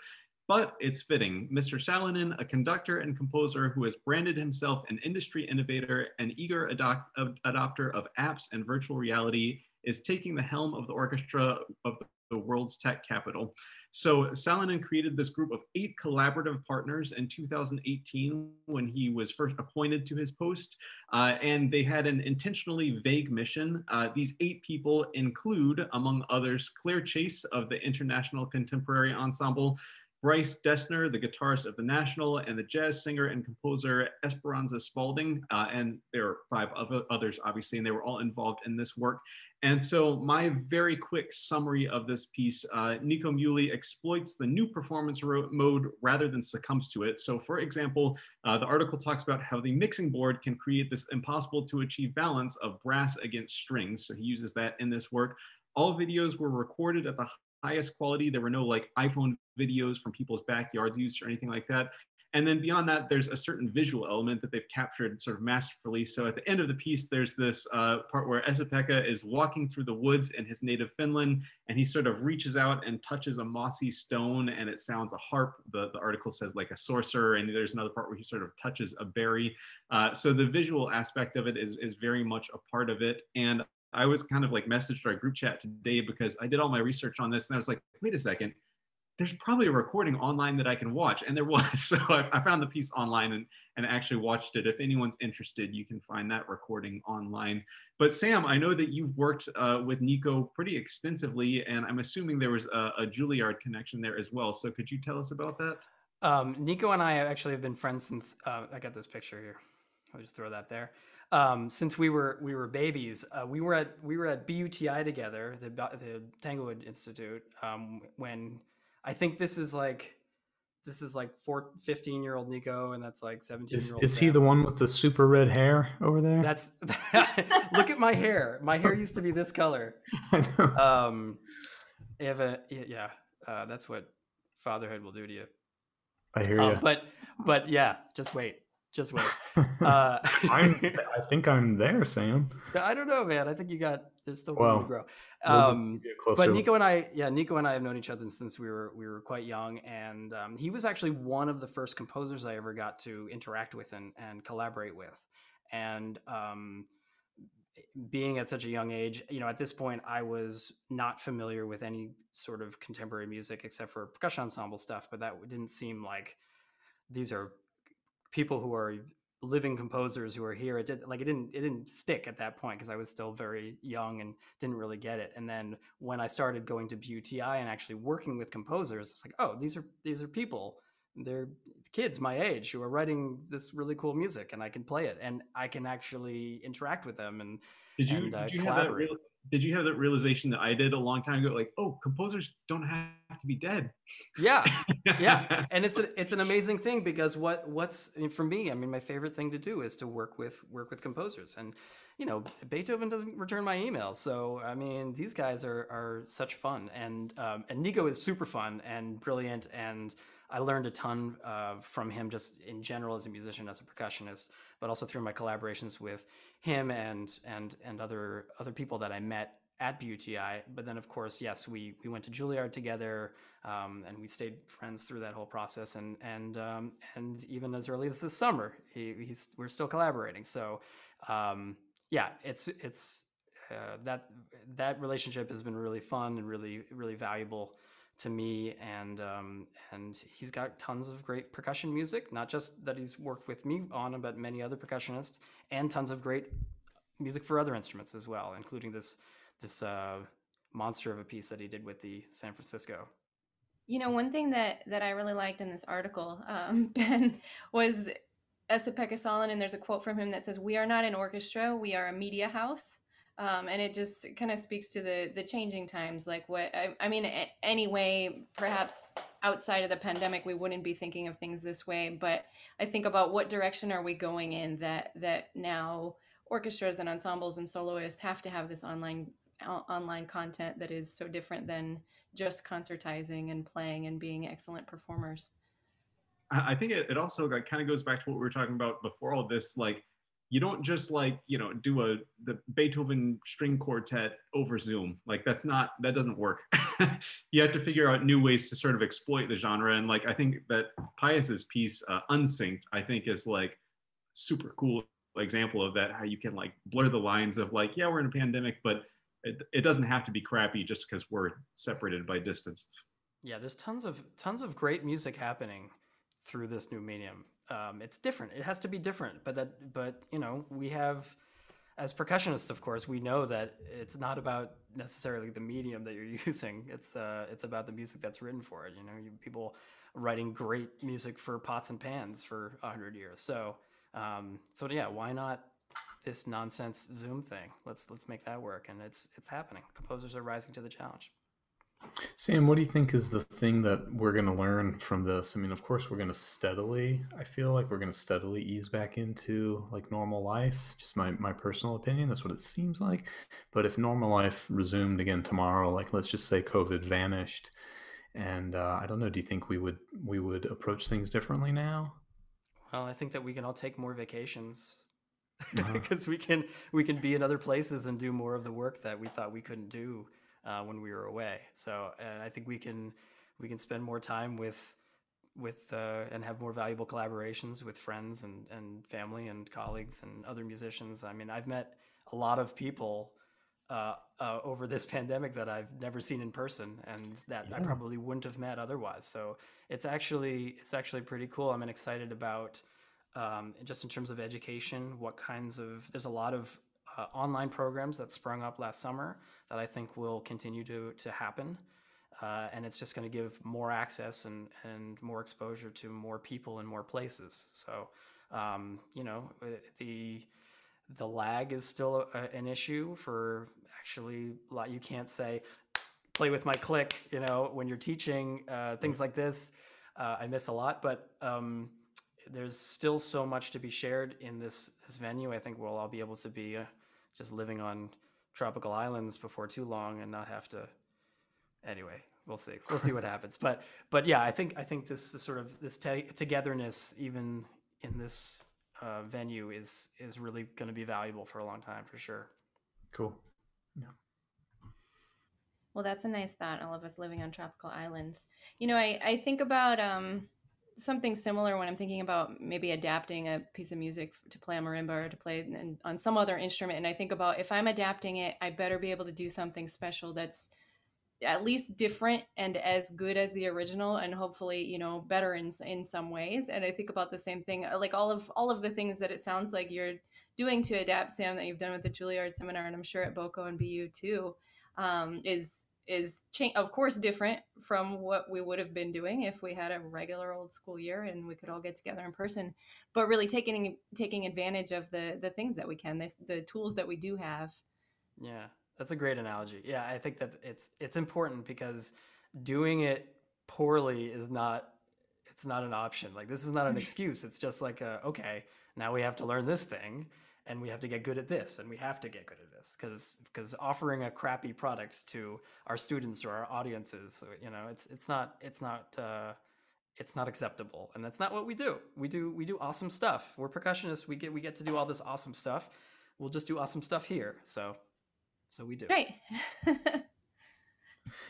but it's fitting. Mr. Salonen, a conductor and composer who has branded himself an industry innovator and eager adopt, adopter of apps and virtual reality, is taking the helm of the orchestra of the world's tech capital. So Salonen created this group of eight collaborative partners in 2018 when he was first appointed to his post. Uh, and they had an intentionally vague mission. Uh, these eight people include, among others, Claire Chase of the International Contemporary Ensemble, Bryce Dessner, the guitarist of the National, and the jazz singer and composer Esperanza Spalding. Uh, and there are five others, obviously, and they were all involved in this work. And so, my very quick summary of this piece uh, Nico Muhly exploits the new performance mode rather than succumbs to it. So, for example, uh, the article talks about how the mixing board can create this impossible to achieve balance of brass against strings. So, he uses that in this work. All videos were recorded at the highest quality. There were no like iPhone videos from people's backyards use or anything like that. And then beyond that, there's a certain visual element that they've captured sort of masterfully. So at the end of the piece, there's this uh, part where Esa-Pekka is walking through the woods in his native Finland, and he sort of reaches out and touches a mossy stone, and it sounds a harp. The, the article says like a sorcerer, and there's another part where he sort of touches a berry. Uh, so the visual aspect of it is, is very much a part of it. And I was kind of like messaged our group chat today because I did all my research on this and I was like, wait a second, there's probably a recording online that I can watch. And there was. (laughs) So I, I, found the piece online and, and actually watched it. If anyone's interested, you can find that recording online. But Sam, I know that you've worked uh, with Nico pretty extensively, and I'm assuming there was a, a Juilliard connection there as well. So could you tell us about that? Um, Nico and I actually have been friends since uh, I got this picture here. I'll just throw that there um, since we were we were babies. Uh, we were at we were at BUTI together, the the Tanglewood Institute. Um, when I think this is like this is like four, 15 year old Nico, and that's like 17 is, year old. Is he the one with the super red hair over there? That's (laughs) look at my hair. My hair used to be this color. (laughs) Um, Eva, yeah, uh, that's what fatherhood will do to you. I hear you. Um, but but yeah, just wait. Just wait. (laughs) Uh, I'm, I think I'm there, Sam. I don't know, man. I think you got. There's still room well, to grow. Um, but Nico and I, yeah, Nico and I have known each other since we were we were quite young, and um, he was actually one of the first composers I ever got to interact with and and collaborate with, and. Um, being at such a young age, you know, at this point, I was not familiar with any sort of contemporary music except for percussion ensemble stuff, but that didn't seem like these are people who are living composers who are here it did like it didn't it didn't stick at that point because i was still very young and didn't really get it. And then when i started going to buti and actually working with composers it's like oh these are these are people. They're kids my age who are writing this really cool music and i can play it and i can actually interact with them and did you, and, uh, did you have that real, did you have that realization that I did a long time ago? Like, oh, composers don't have to be dead. Yeah, yeah, (laughs) and it's a, it's an amazing thing because what what's I mean, for me, I mean, my favorite thing to do is to work with work with composers, and you know, Beethoven doesn't return my emails, so I mean, these guys are are such fun, and um, and Nico is super fun and brilliant, and I learned a ton uh, from him just in general as a musician, as a percussionist, but also through my collaborations with him and and and other other people that I met at BUTI. But then, of course, yes, we we went to Juilliard together, um, and we stayed friends through that whole process. And and um, and even as early as this summer, he, he's we're still collaborating. So um, yeah, it's it's uh, that that relationship has been really fun and really really valuable to me and um, and he's got tons of great percussion music not just that he's worked with me on but many other percussionists and tons of great music for other instruments as well including this this uh, monster of a piece that he did with the san francisco you know one thing that that i really liked in this article um, (laughs) ben was Esa-Pekka Salonen, and there's a quote from him that says, "We are not an orchestra; we are a media house." Um, and it just kind of speaks to the the changing times like what I, I mean anyway perhaps outside of the pandemic we wouldn't be thinking of things this way but i think about what direction are we going in that that now orchestras and ensembles and soloists have to have this online online content that is so different than just concertizing and playing and being excellent performers? I think it, it also kind of goes back to what we were talking about before all this like you don't just like you know do a the beethoven string quartet over zoom like that's not that doesn't work (laughs) you have to figure out new ways to sort of exploit the genre and like i think that pius's piece uh, unsynced i think is like super cool example of that how you can like blur the lines of like yeah we're in a pandemic but it, it doesn't have to be crappy just because we're separated by distance. Yeah, there's tons of tons of great music happening through this new medium. Um, it's different. It has to be different, but that but you know we have as percussionists, of course, we know that it's not about necessarily the medium that you're (laughs) using. It's uh, it's about the music that's written for it. You know, you, people writing great music for pots and pans for hundred years. So um, so yeah, why not this nonsense Zoom thing? Let's let's make that work, and it's it's happening. Composers are rising to the challenge. Sam, what do you think is the thing that we're going to learn from this? I mean, of course, we're going to steadily, I feel like we're going to steadily ease back into like normal life. Just my, my personal opinion. That's what it seems like. But if normal life resumed again tomorrow, like let's just say COVID vanished, and uh, I don't know, do you think we would we would approach things differently now? Well, I think that we can all take more vacations because uh-huh. (laughs) we can we can be in other places and do more of the work that we thought we couldn't do uh, when we were away. So, and I think we can we can spend more time with with uh, and have more valuable collaborations with friends and and family and colleagues and other musicians. I mean, I've met a lot of people uh, uh, over this pandemic that I've never seen in person, and that yeah. I probably wouldn't have met otherwise. So it's actually it's actually pretty cool. I'm excited about um, just in terms of education. What kinds of there's a lot of uh, online programs that sprung up last summer that I think will continue to to happen. Uh, and it's just going to give more access and, and more exposure to more people in more places. So, um, you know, uh, the the lag is still a, an issue for actually. A lot you can't say play with my click. You know, when you're teaching uh, things like this, uh, I miss a lot. But um, there's still so much to be shared in this this venue. I think we'll all be able to be uh, just living on tropical islands before too long and not have to. Anyway, we'll see. We'll see what happens. But but yeah, I think I think this, this sort of this te- togetherness, even in this uh, venue, is is really going to be valuable for a long time for sure. Cool. Yeah. Well, that's a nice thought. All of us living on tropical islands. You know, I I think about um something similar when I'm thinking about maybe adapting a piece of music to play on marimba or to play on some other instrument. And I think about if I'm adapting it, I better be able to do something special that's at least different and as good as the original and hopefully you know better in in some ways and i think about the same thing uh, like all of all of the things that it sounds like you're doing to adapt sam that you've done with the juilliard seminar and i'm sure at boco and bu too um, is is cha- of course different from what we would have been doing if we had a regular old school year and we could all get together in person. But really taking taking advantage of the the things that we can the, the tools that we do have. Yeah that's a great analogy. Yeah i think that it's it's important because doing it poorly is not it's not an option. Like this is not an (laughs) excuse. It's just like a, okay now we have to learn this thing and we have to get good at this and we have to get good at this because because offering a crappy product to our students or our audiences you know it's it's not it's not uh, it's not acceptable and that's not what we do. We do we do awesome stuff. We're percussionists. We get we get to do all this awesome stuff. We'll just do awesome stuff here. So so we do. Right (laughs)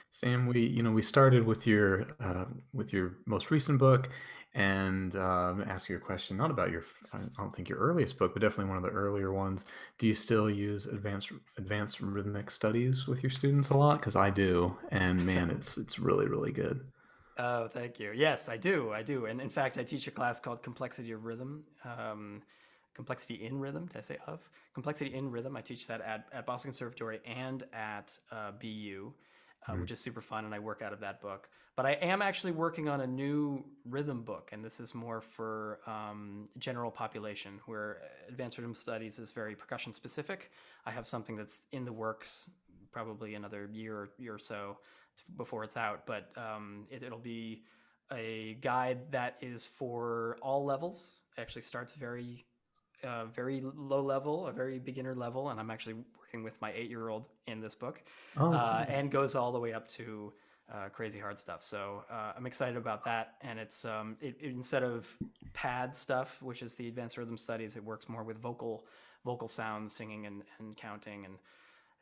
sam we you know we started with your uh, with your most recent book and um, ask you a question not about your i don't think your earliest book but definitely one of the earlier ones. Do you still use advanced advanced rhythmic studies with your students a lot? Because i do and man (laughs) it's it's really really good. Oh thank you. Yes i do i do and in fact i teach a class called complexity of rhythm um, complexity in rhythm did i say of? Complexity in rhythm i teach that at, at boston conservatory and at uh, bu uh, mm-hmm. which is super fun, and I work out of that book. But I am actually working on a new rhythm book, and this is more for um, general population, where advanced rhythm studies is very percussion specific. I have something that's in the works, probably another year or, year or so before it's out, but um, it, it'll be a guide that is for all levels. It actually starts very uh, very low level, a very beginner level, and I'm actually working with my eight year old in this book, oh, uh, and goes all the way up to uh, crazy hard stuff. So uh, I'm excited about that, and it's um, it, it, instead of pad stuff, which is the advanced rhythm studies, it works more with vocal vocal sounds, singing and, and counting, and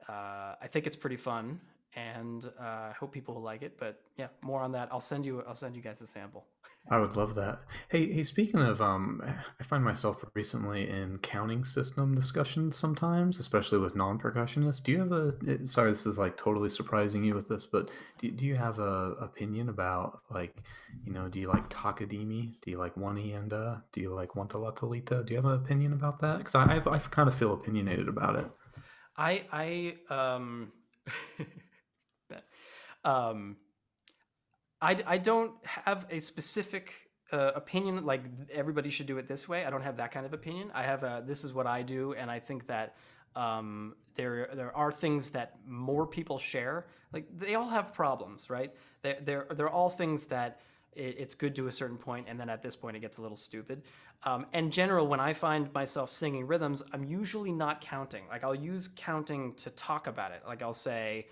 uh, I think it's pretty fun. and uh, I hope people will like it. But yeah, more on that. I'll send you. I'll send you guys a sample. I would love that. Hey, hey. Speaking of, um, I find myself recently in counting system discussions sometimes, especially with non-percussionists. Do you have a? eh, Sorry, this is like totally surprising you with this, but do, do you have a opinion about like, you know, do you like Takadimi? Do you like Wani and uh, do you like Wantalatalita? Do you have an opinion about that? Because I, I've, I kind of feel opinionated about it. I I um (laughs) bet. um I I don't have a specific uh, opinion like everybody should do it this way. I don't have that kind of opinion. I have a this is what I do and I think that um there there are things that more people share. Like they all have problems, right? They they're they're all things that it, it's good to a certain point and then at this point it gets a little stupid um, in general when i find myself singing rhythms i'm usually not counting like i'll use counting to talk about it like i'll say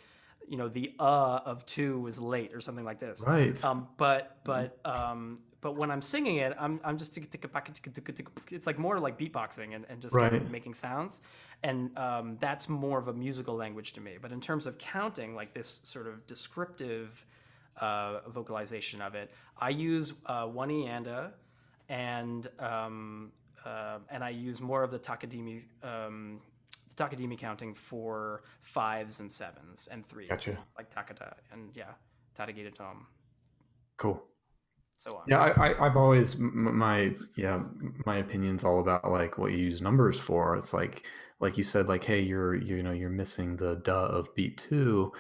you know the uh of two is late or something like this Right. um, but but um, but when I'm singing it, I'm I'm just it's like more like beatboxing and, and just kind of making sounds, and um, that's more of a musical language to me. But in terms of counting, like this sort of descriptive uh, vocalization of it, I use uh, one anda, and um, uh, and I use more of the takadimi. Um, Takadimi counting for fives and sevens and threes, Gotcha. like Takada and yeah, Tadagita Tom, Cool. So on. Yeah, I, I I've always my yeah my opinion's all about like what you use numbers for. It's like like you said, like hey, you're you know you're missing the duh of beat two,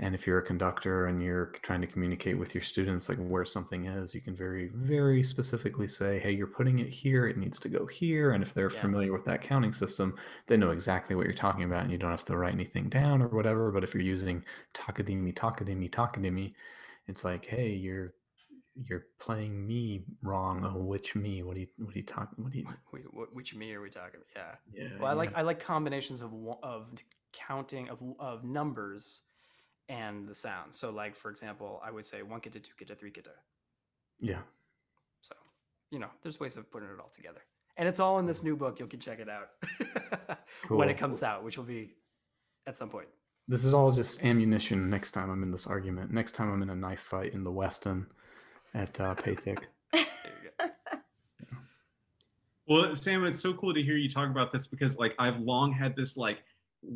and if you're a conductor and you're trying to communicate with your students like where something is, you can very very specifically say, hey, you're putting it here. It needs to go here. And if they're Yeah. familiar with that counting system, they know exactly what you're talking about, and you don't have to write anything down or whatever. But if you're using takadimi takadimi takadimi, it's like hey, you're you're playing me wrong. Oh, which me? What do you what are you talking? What are you? (laughs) Wait, what, which me are we talking? Yeah. Yeah. Well, I like yeah. I like combinations of of counting of of numbers and the sound. So, like for example, I would say one kita, two kita, three kita. Yeah. So, you know, there's ways of putting it all together, and it's all in this new book. You can check it out (laughs) when it Cool. comes out, which will be at some point. This is all just ammunition. Next time I'm in this argument. Next time I'm in a knife fight in the Westin at uh, PASIC. There (laughs) you go. Well, Sam, it's so cool to hear you talk about this because like I've long had this like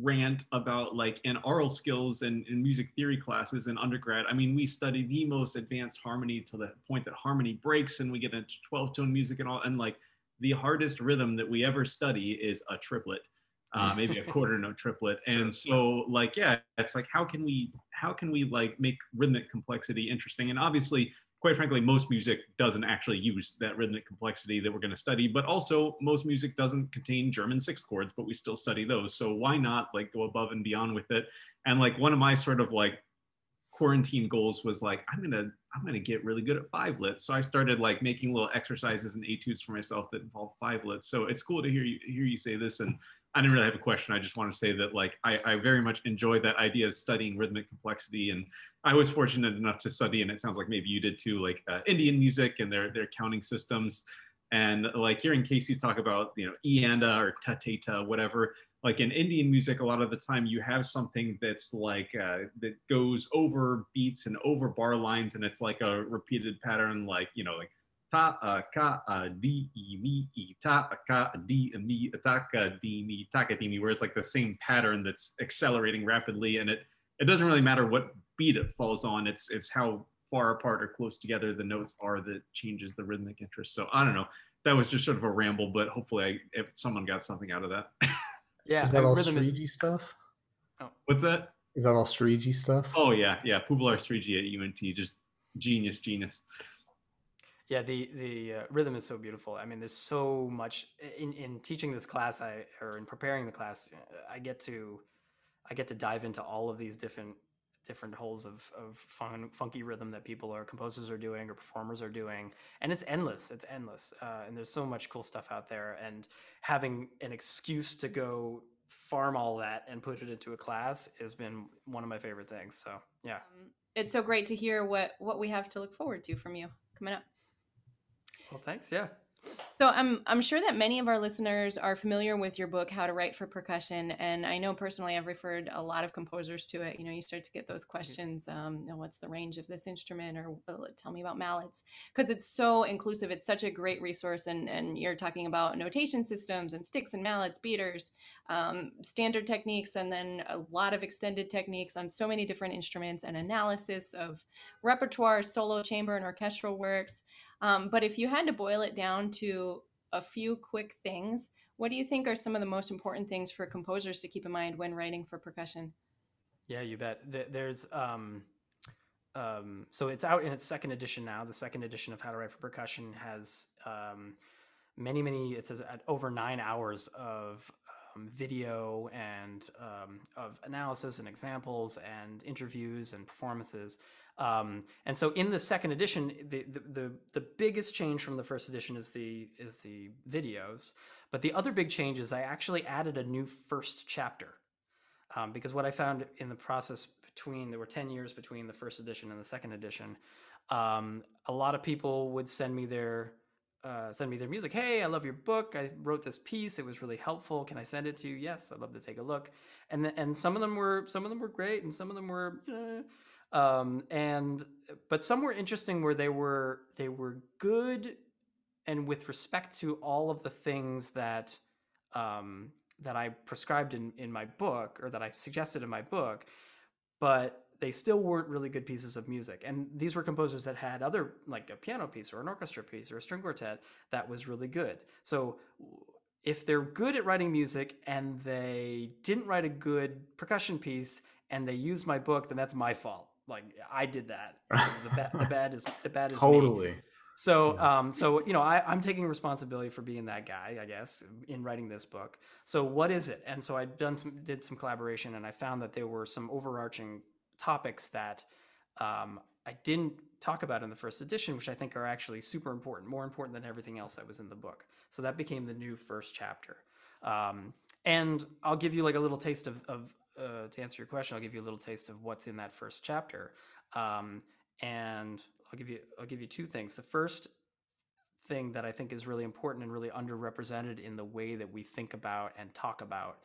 rant about like in aural skills and in music theory classes in undergrad. I mean, we study the most advanced harmony to the point that harmony breaks and we get into 12 tone music and all and like the hardest rhythm that we ever study is a triplet. Uh, maybe a quarter note triplet (laughs) and so like yeah it's like how can we how can we like make rhythmic complexity interesting and obviously quite frankly, most music doesn't actually use that rhythmic complexity that we're going to study. But also, most music doesn't contain German sixth chords, but we still study those. So why not like go above and beyond with it? And like one of my sort of like quarantine goals was like I'm gonna I'm gonna get really good at five lits. So I started like making little exercises and etudes for myself that involve five lits. So it's cool to hear you hear you say this and. I didn't really have a question. I just want to say that, like, I, I very much enjoy that idea of studying rhythmic complexity, and I was fortunate enough to study, and it sounds like maybe you did too, like uh, Indian music and their their counting systems, and like hearing Casey talk about you know ianda or tateta, whatever. Like in Indian music, a lot of the time you have something that's like uh, that goes over beats and over bar lines, and it's like a repeated pattern, like you know, like ta a ka a di e mi e ta a ka a di e mi a ta ka di mi ta ka di mi, where it's like the same pattern that's accelerating rapidly, and it it doesn't really matter what beat it falls on. It's it's how far apart or close together the notes are that changes the rhythmic interest. So I don't know. That was just sort of a ramble, but hopefully, I, if someone got something out of that. (laughs) Yeah, Is that all rhythm is- Sriji stuff? Oh. What's that? Is that all Sriji stuff? Oh yeah, yeah. Poovalur Sriji at UNT, just genius, genius. Yeah, the the uh, rhythm is so beautiful. I mean, there's so much in in teaching this class. I or in preparing the class, uh, I get to I get to dive into all of these different different holes of of fun, funky rhythm that people or composers are doing or performers are doing, and it's endless. It's endless, uh, and there's so much cool stuff out there. And having an excuse to go farm all that and put it into a class has been one of my favorite things. So yeah. Um, it's so great to hear what what we have to look forward to from you coming up. Well, thanks. Yeah. So I'm I'm sure that many of our listeners are familiar with your book How to Write for Percussion, and I know personally I've referred a lot of composers to it. You know, you start to get those questions, um, you know, what's the range of this instrument, or tell me about mallets, because it's so inclusive. It's such a great resource, and and you're talking about notation systems and sticks and mallets, beaters, um, standard techniques, and then a lot of extended techniques on so many different instruments and analysis of repertoire, solo, chamber, and orchestral works. Um, but if you had to boil it down to a few quick things, what do you think are some of the most important things for composers to keep in mind when writing for percussion? Yeah, you bet. There's um, um, so it's out in its second edition now. The second edition of How to Write for Percussion has um, many, many. It says over nine hours of um, video and um, of analysis and examples and interviews and performances. Um, and so in the second edition, the, the, the the biggest change from the first edition is the is the videos. But the other big change is I actually added a new first chapter um, because what I found in the process between there were ten years between the first edition and the second edition. Um, a lot of people would send me their uh, send me their music. Hey, I love your book. I wrote this piece. It was really helpful. Can I send it to you? Yes, I'd love to take a look. And the, and some of them were some of them were great, and some of them were. Eh, um, and but some were interesting where they were they were good and with respect to all of the things that um, that I prescribed in in my book or that I suggested in my book, but they still weren't really good pieces of music. And these were composers that had other like a piano piece or an orchestra piece or a string quartet that was really good. So if they're good at writing music and they didn't write a good percussion piece and they used my book, then that's my fault like I did that. (laughs) the, bad, the bad is the bad is totally. Me. So, yeah. um, so you know, I, I'm taking responsibility for being that guy, I guess, in writing this book. So, what is it? And so, I done some, did some collaboration, and I found that there were some overarching topics that um, I didn't talk about in the first edition, which I think are actually super important, more important than everything else that was in the book. So that became the new first chapter. Um, and I'll give you like a little taste of, of uh, to answer your question, I'll give you a little taste of what's in that first chapter, um, and I'll give you I'll give you two things. The first thing that I think is really important and really underrepresented in the way that we think about and talk about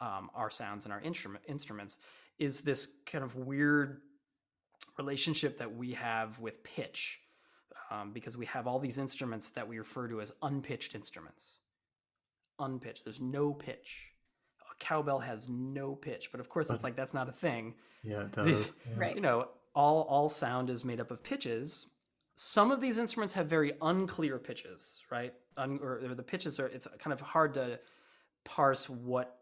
um, our sounds and our instrument instruments is this kind of weird relationship that we have with pitch, um, because we have all these instruments that we refer to as unpitched instruments. Unpitched. There's no pitch cowbell has no pitch, but of course it's like that's not a thing. Yeah, it does. These, yeah. Right. You know, all all sound is made up of pitches. Some of these instruments have very unclear pitches, right? Un, or, or the pitches are it's kind of hard to parse what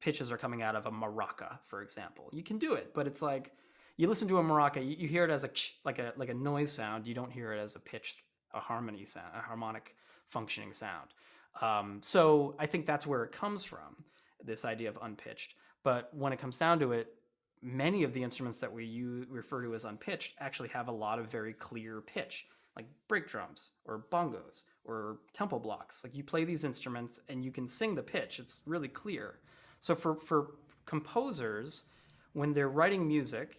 pitches are coming out of a maraca, for example. You can do it, but it's like you listen to a maraca, you, you hear it as a like a like a noise sound. You don't hear it as a pitched, a harmony sound, a harmonic functioning sound. Um, so I think that's where it comes from this idea of unpitched. But when it comes down to it, many of the instruments that we refer to as unpitched actually have a lot of very clear pitch, like brake drums or bongos or temple blocks. Like you play these instruments and you can sing the pitch. It's really clear. So for for composers, when they're writing music,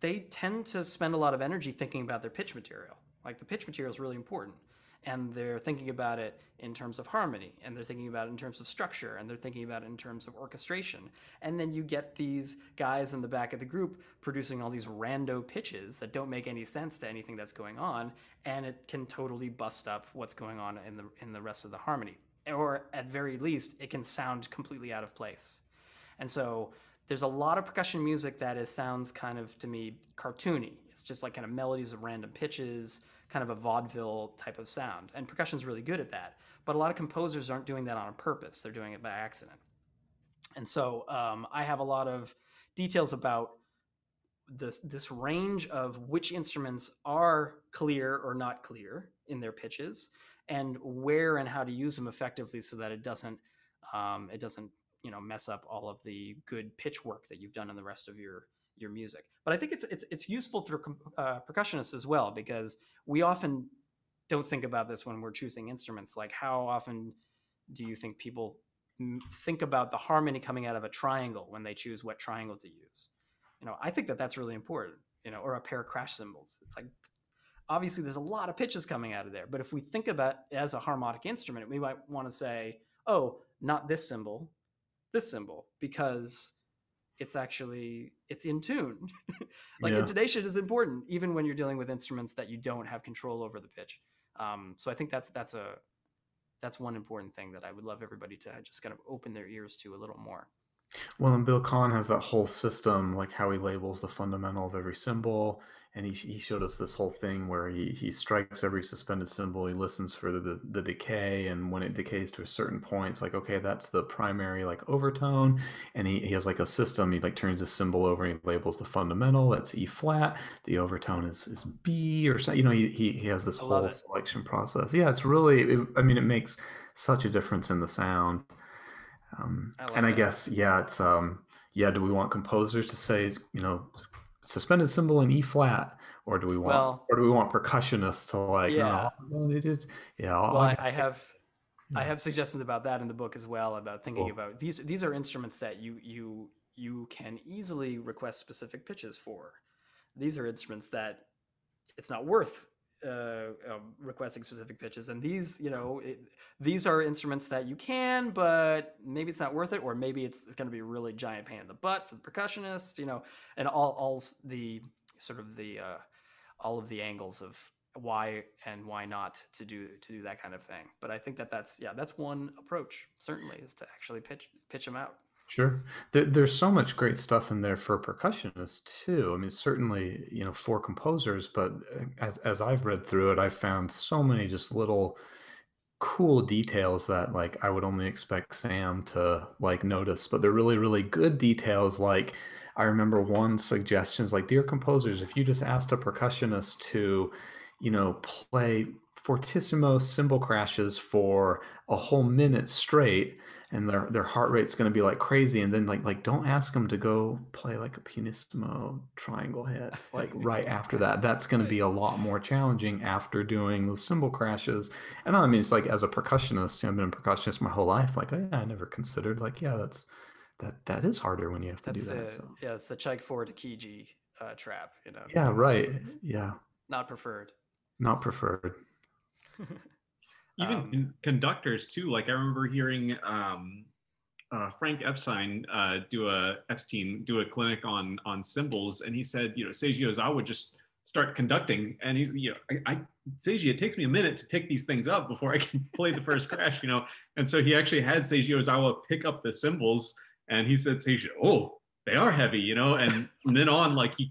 they tend to spend a lot of energy thinking about their pitch material. Like the pitch material is really important and they're thinking about it in terms of harmony and they're thinking about it in terms of structure and they're thinking about it in terms of orchestration. And then you get these guys in the back of the group producing all these rando pitches that don't make any sense to anything that's going on and it can totally bust up what's going on in the in the rest of the harmony. Or at very least it can sound completely out of place. And so there's a lot of percussion music that is sounds kind of to me cartoony. It's just like kind of melodies of random pitches kind of a vaudeville type of sound. And percussion's really good at that. But a lot of composers aren't doing that on purpose, they're doing it by accident. And so um, I have a lot of details about this, this range of which instruments are clear or not clear in their pitches and where and how to use them effectively so that it doesn't um, it doesn't you know mess up all of the good pitch work that you've done in the rest of your your music. But I think it's it's it's useful for uh, percussionists as well because we often don't think about this when we're choosing instruments. Like how often do you think people think about the harmony coming out of a triangle when they choose what triangle to use? You know, I think that that's really important. You know, or a pair of crash cymbals. It's like obviously there's a lot of pitches coming out of there. But if we think about as a harmonic instrument, we might want to say, oh, not this cymbal, this cymbal, because it's actually it's in tune. (laughs) like Yeah. intonation is important, even when you're dealing with instruments that you don't have control over the pitch. Um, so I think that's that's a that's one important thing that I would love everybody to just kind of open their ears to a little more. Well, and Bill Cahn has that whole system, like how he labels the fundamental of every cymbal. And he, he showed us this whole thing where he, he strikes every suspended cymbal, he listens for the, the, the decay, and when it decays to a certain point, it's like, okay, that's the primary like overtone. And he, he has like a system, he like turns a cymbal over and he labels the fundamental, that's E flat, the overtone is, is B or something. You know, he, he, he has this whole it. selection process. Yeah, it's really, it, I mean, it makes such a difference in the sound. Um, I and I guess yeah, it's um yeah. Do we want composers to say you know suspended cymbal in E flat, or do we want Well- or do we want percussionists to like Yeah. no, it is yeah. I'll- Well, I, I have I have suggestions about that in the book as well about thinking Cool. about these these are instruments that you you you can easily request specific pitches for. These are instruments that it's not worth uh, um, requesting specific pitches, and these you know it, these are instruments that you can, but maybe it's not worth it, or maybe it's, it's going to be a really giant pain in the butt for the percussionist, you know, and all all the sort of the uh, all of the angles of why and why not to do to do that kind of thing. But I think that that's yeah, that's one approach certainly is to actually pitch pitch them out. Sure. There, there's so much great stuff in there for percussionists too. I mean, certainly, you know, for composers, but uh, as as I've read through it, I've found so many just little cool details that like I would only expect Sam to like notice, but they're really, really good details. Like I remember one suggestion is like, dear composers, if you just asked a percussionist to, you know, play fortissimo cymbal crashes for a whole minute straight, and their their heart rate's going to be like crazy and then like like don't ask them to go play like a pianissimo triangle hit like (laughs) right after that that's going to be a lot more challenging after doing those cymbal crashes and i mean it's like as a percussionist i've been a percussionist my whole life like oh, yeah, i never considered like yeah that's that that is harder when you have to That's do the that so. yeah, it's the Chike key G uh, trap. You know, yeah right yeah not preferred. not preferred (laughs) even Um, in conductors too like i remember hearing um uh, Frank Epstein uh, do a Epstein do a clinic on on cymbals, and he said, you know, Seiji Ozawa would just start conducting, and he's, you know, I, I Seiji, it takes me a minute to pick these things up before I can play the first crash, you know, and so he actually had Seiji Ozawa pick up the cymbals, and he said, Seiji, oh, they are heavy, you know, and then on, like he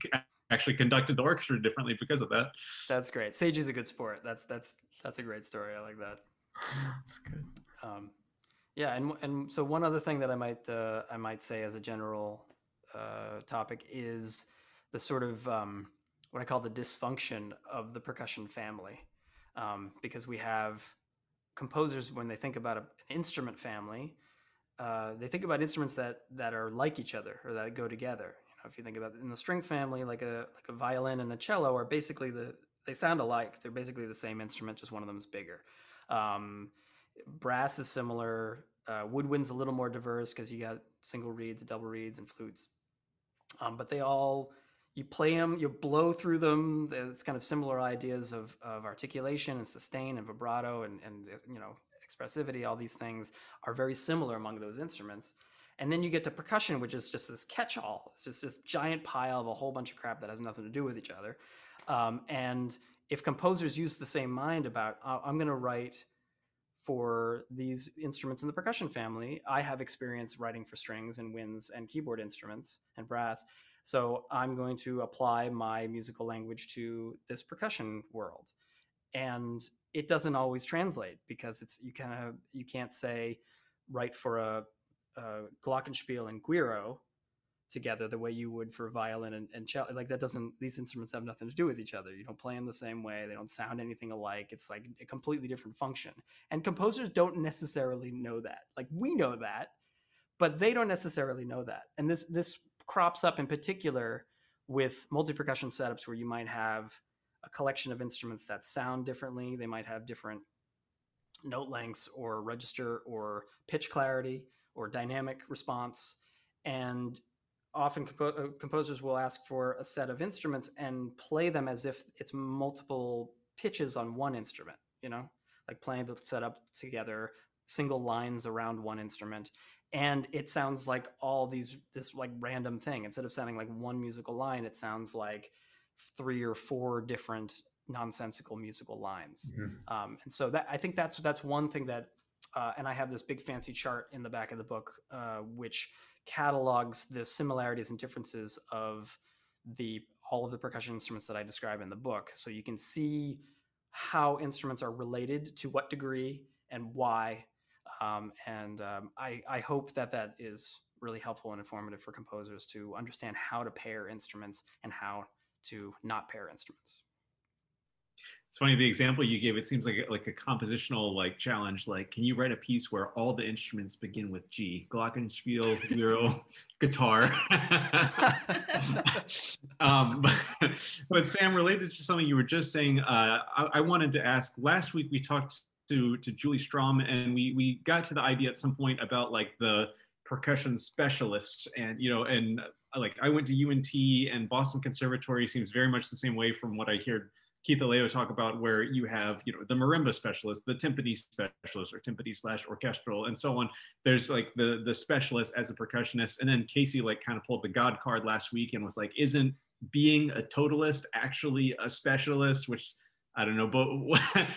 actually conducted the orchestra differently because of that. That's great. Seiji is a good sport. That's that's that's a great story. I like that. (sighs) that's good Um, yeah, and and so one other thing that I might uh, I might say as a general uh, topic is the sort of um, what I call the dysfunction of the percussion family, um, because we have composers when they think about a, an instrument family, uh, they think about instruments that that are like each other or that go together. If you think about it in the string family, like a like a violin and a cello are basically the they sound alike. They're basically the same instrument, just one of them is bigger. Um, brass is similar. Uh, woodwind's a little more diverse because you got single reeds, double reeds, and flutes. Um, but they all you play them, you blow through them. There's kind of similar ideas of, of articulation and sustain and vibrato and, and you know expressivity. All these things are very similar among those instruments. And then you get to percussion, which is just this catch-all. It's just this giant pile of a whole bunch of crap that has nothing to do with each other. Um, and if composers use the same mind about "Uh, I'm going to write for these instruments in the percussion family, I have experience writing for strings and winds and keyboard instruments and brass. So I'm going to apply my musical language to this percussion world. And it doesn't always translate because it's you kind of you can't say write for a, a glockenspiel and guiro together the way you would for violin and, and cello. Like that doesn't these instruments have nothing to do with each other. You don't play them the same way. They don't sound anything alike. It's like a completely different function. And composers don't necessarily know that. Like we know that, but they don't necessarily know that. And this this crops up in particular with multi-percussion setups where you might have a collection of instruments that sound differently. They might have different note lengths or register or pitch clarity or dynamic response. And often compo- uh, composers will ask for a set of instruments and play them as if it's multiple pitches on one instrument. You know, like playing the setup together, single lines around one instrument, and it sounds like all these this like random thing. Instead of sounding like one musical line, it sounds like three or four different nonsensical musical lines. Mhm. Um, and so that I think that's that's one thing that, uh, and I have this big fancy chart in the back of the book, uh, which catalogs the similarities and differences of the all of the percussion instruments that I describe in the book. So you can see how instruments are related to what degree and why. Um, and um, I, I hope that that is really helpful and informative for composers to understand how to pair instruments and how to not pair instruments. It's funny the example you gave. It seems like a, like a compositional like challenge. Like, can you write a piece where all the instruments begin with G? Glockenspiel, Guiro, (laughs) guitar. (laughs) um, but, (laughs) but Sam, related to something you were just saying, uh, I, I wanted to ask. Last week we talked to to Julie Strom, and we we got to the idea at some point about like the percussion specialist, and you know, and uh, like I went to UNT and Boston Conservatory seems very much the same way from what I hear Keith Aleo talk about where you have, you know, the marimba specialist, the timpani specialist or timpani slash orchestral and so on. There's like the the specialist as a percussionist. And then Casey like kind of pulled the God card last week and was like, isn't being a totalist actually a specialist? Which I don't know, but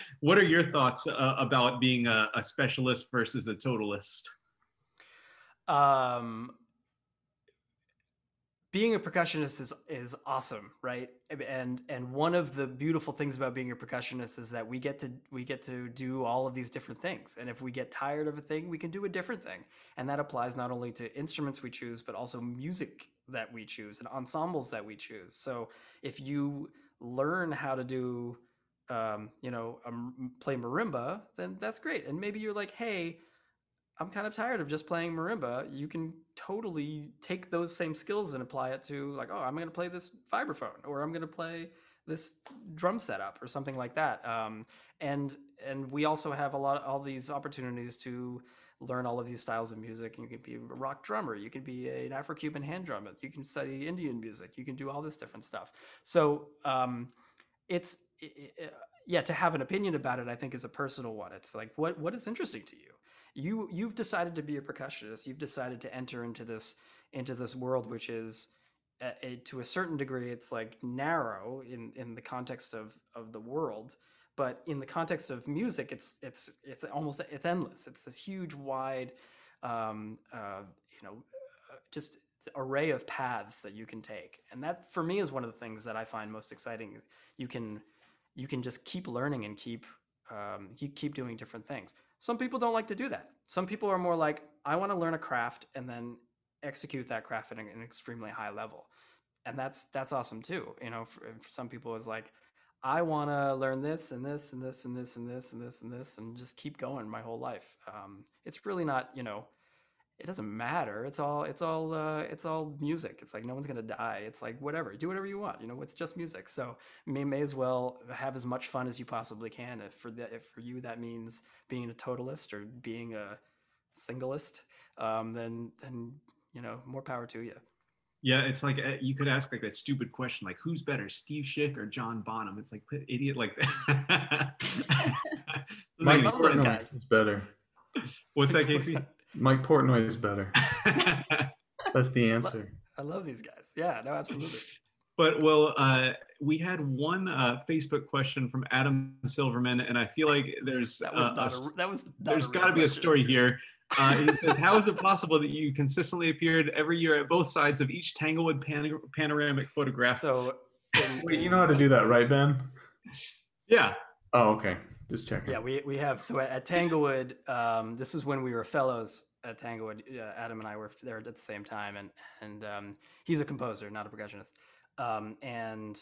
(laughs) what are your thoughts uh, about being a, a specialist versus a totalist? Um, being a percussionist is is awesome, right? And and one of the beautiful things about being a percussionist is that we get to we get to do all of these different things. And if we get tired of a thing, we can do a different thing. And that applies not only to instruments we choose, but also music that we choose and ensembles that we choose. So if you learn how to do um, you know, play marimba, then that's great. And maybe you're like, hey, I'm kind of tired of just playing marimba. You can totally take those same skills and apply it to like, oh, I'm going to play this vibraphone, or I'm going to play this drum setup, or something like that. Um, and and we also have a lot all these opportunities to learn all of these styles of music. You can be a rock drummer, you can be an Afro-Cuban hand drummer, you can study Indian music, you can do all this different stuff. So um, it's it, yeah, to have an opinion about it, I think is a personal one. It's like what what is interesting to you you you've decided to be a percussionist. You've decided to enter into this into this world which is a, a, to a certain degree it's like narrow in in the context of of the world. But in the context of music it's it's it's almost it's endless. It's this huge wide um uh you know uh, just array of paths that you can take. And that for me is one of the things that i find most exciting. You can you can just keep learning and keep um, you keep doing different things some people don't like to do that. Some people are more like, I want to learn a craft and then execute that craft at an extremely high level. And that's that's awesome too. You know, for, for some people it's like, I want to learn this and this and this and this and this and this and this and just keep going my whole life. Um, it's really not, you know, it doesn't matter. It's all it's all uh, it's all music. It's like no one's gonna die. It's like whatever, do whatever you want. You know, it's just music. So may may as well have as much fun as you possibly can. If for that, if for you that means being a totalist or being a singleist, um, then then you know more power to you. Yeah, it's like uh, you could ask like that stupid question, like who's better, Steve Schick or John Bonham? It's like idiot like that. (laughs) Mike those guys. is better. What's that, Casey? (laughs) Mike Portnoy is better. (laughs) That's the answer. I love these guys. Yeah, no, absolutely. (laughs) But well, uh, we had one uh, Facebook question from Adam Silverman, and I feel like there's that was uh, not a, that was not there's got got to be a story here. Uh, he says, "How is it (laughs) possible that you consistently appeared every year at both sides of each Tanglewood pan- panoramic photograph?" So, Wait, you know how to do that, right, Ben? yeah, Oh, okay. Just checking. Yeah, we, we have. So at, Tanglewood, um, this was when we were fellows at Tanglewood. Uh, Adam and I were there at the same time, and and um, he's a composer, not a percussionist. Um, and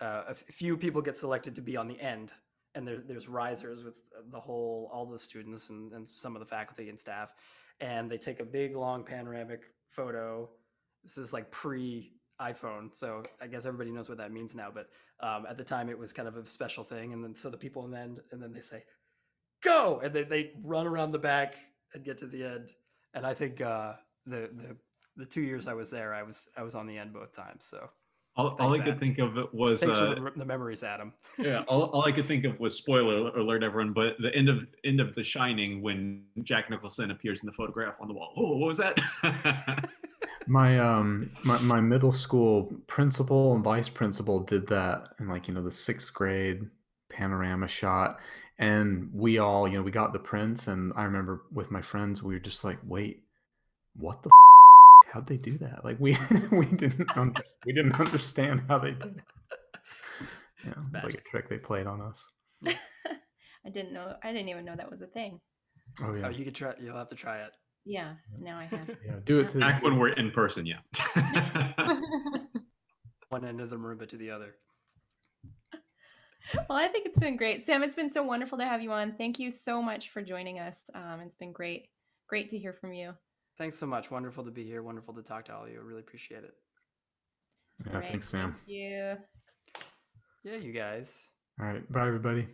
uh, a few people get selected to be on the end, and there, there's risers with the whole, all the students and, and some of the faculty and staff, and they take a big long panoramic photo. This is like pre iPhone, so I guess everybody knows what that means now. But um, at the time, it was kind of a special thing, and then so the people in the end, and then they say, "Go!" and they they run around the back and get to the end. And I think uh, the the the two years I was there, I was I was on the end both times. So All, all I could Adam. think of was thanks uh, for the, the memories, Adam. (laughs) yeah. All, all I could think of was spoiler alert, everyone. But the end of end of The Shining when Jack Nicholson appears in the photograph on the wall. Oh, what was that? (laughs) My um my, my middle school principal and vice principal did that in like you know the sixth grade panorama shot and we all you know we got the prints and I remember with my friends we were just like wait what the f- how'd they do that like we (laughs) we didn't under, we didn't understand how they did it (laughs) yeah it like a trick they played on us (laughs) I didn't know. I didn't even know that was a thing. oh yeah Oh, you could try. You'll have to try it. Yeah, now I have. yeah do it to Back when we're in person, yeah. (laughs) (laughs) One end of the Marimba to the other. well, I think it's been great, Sam. It's been so wonderful to have you on. Thank you so much for joining us. Um, it's been great, great to hear from you. Thanks so much. Wonderful to be here. Wonderful to talk to all of you. I really appreciate it. yeah All right, thanks Sam Thank you. Yeah, you guys. all right bye everybody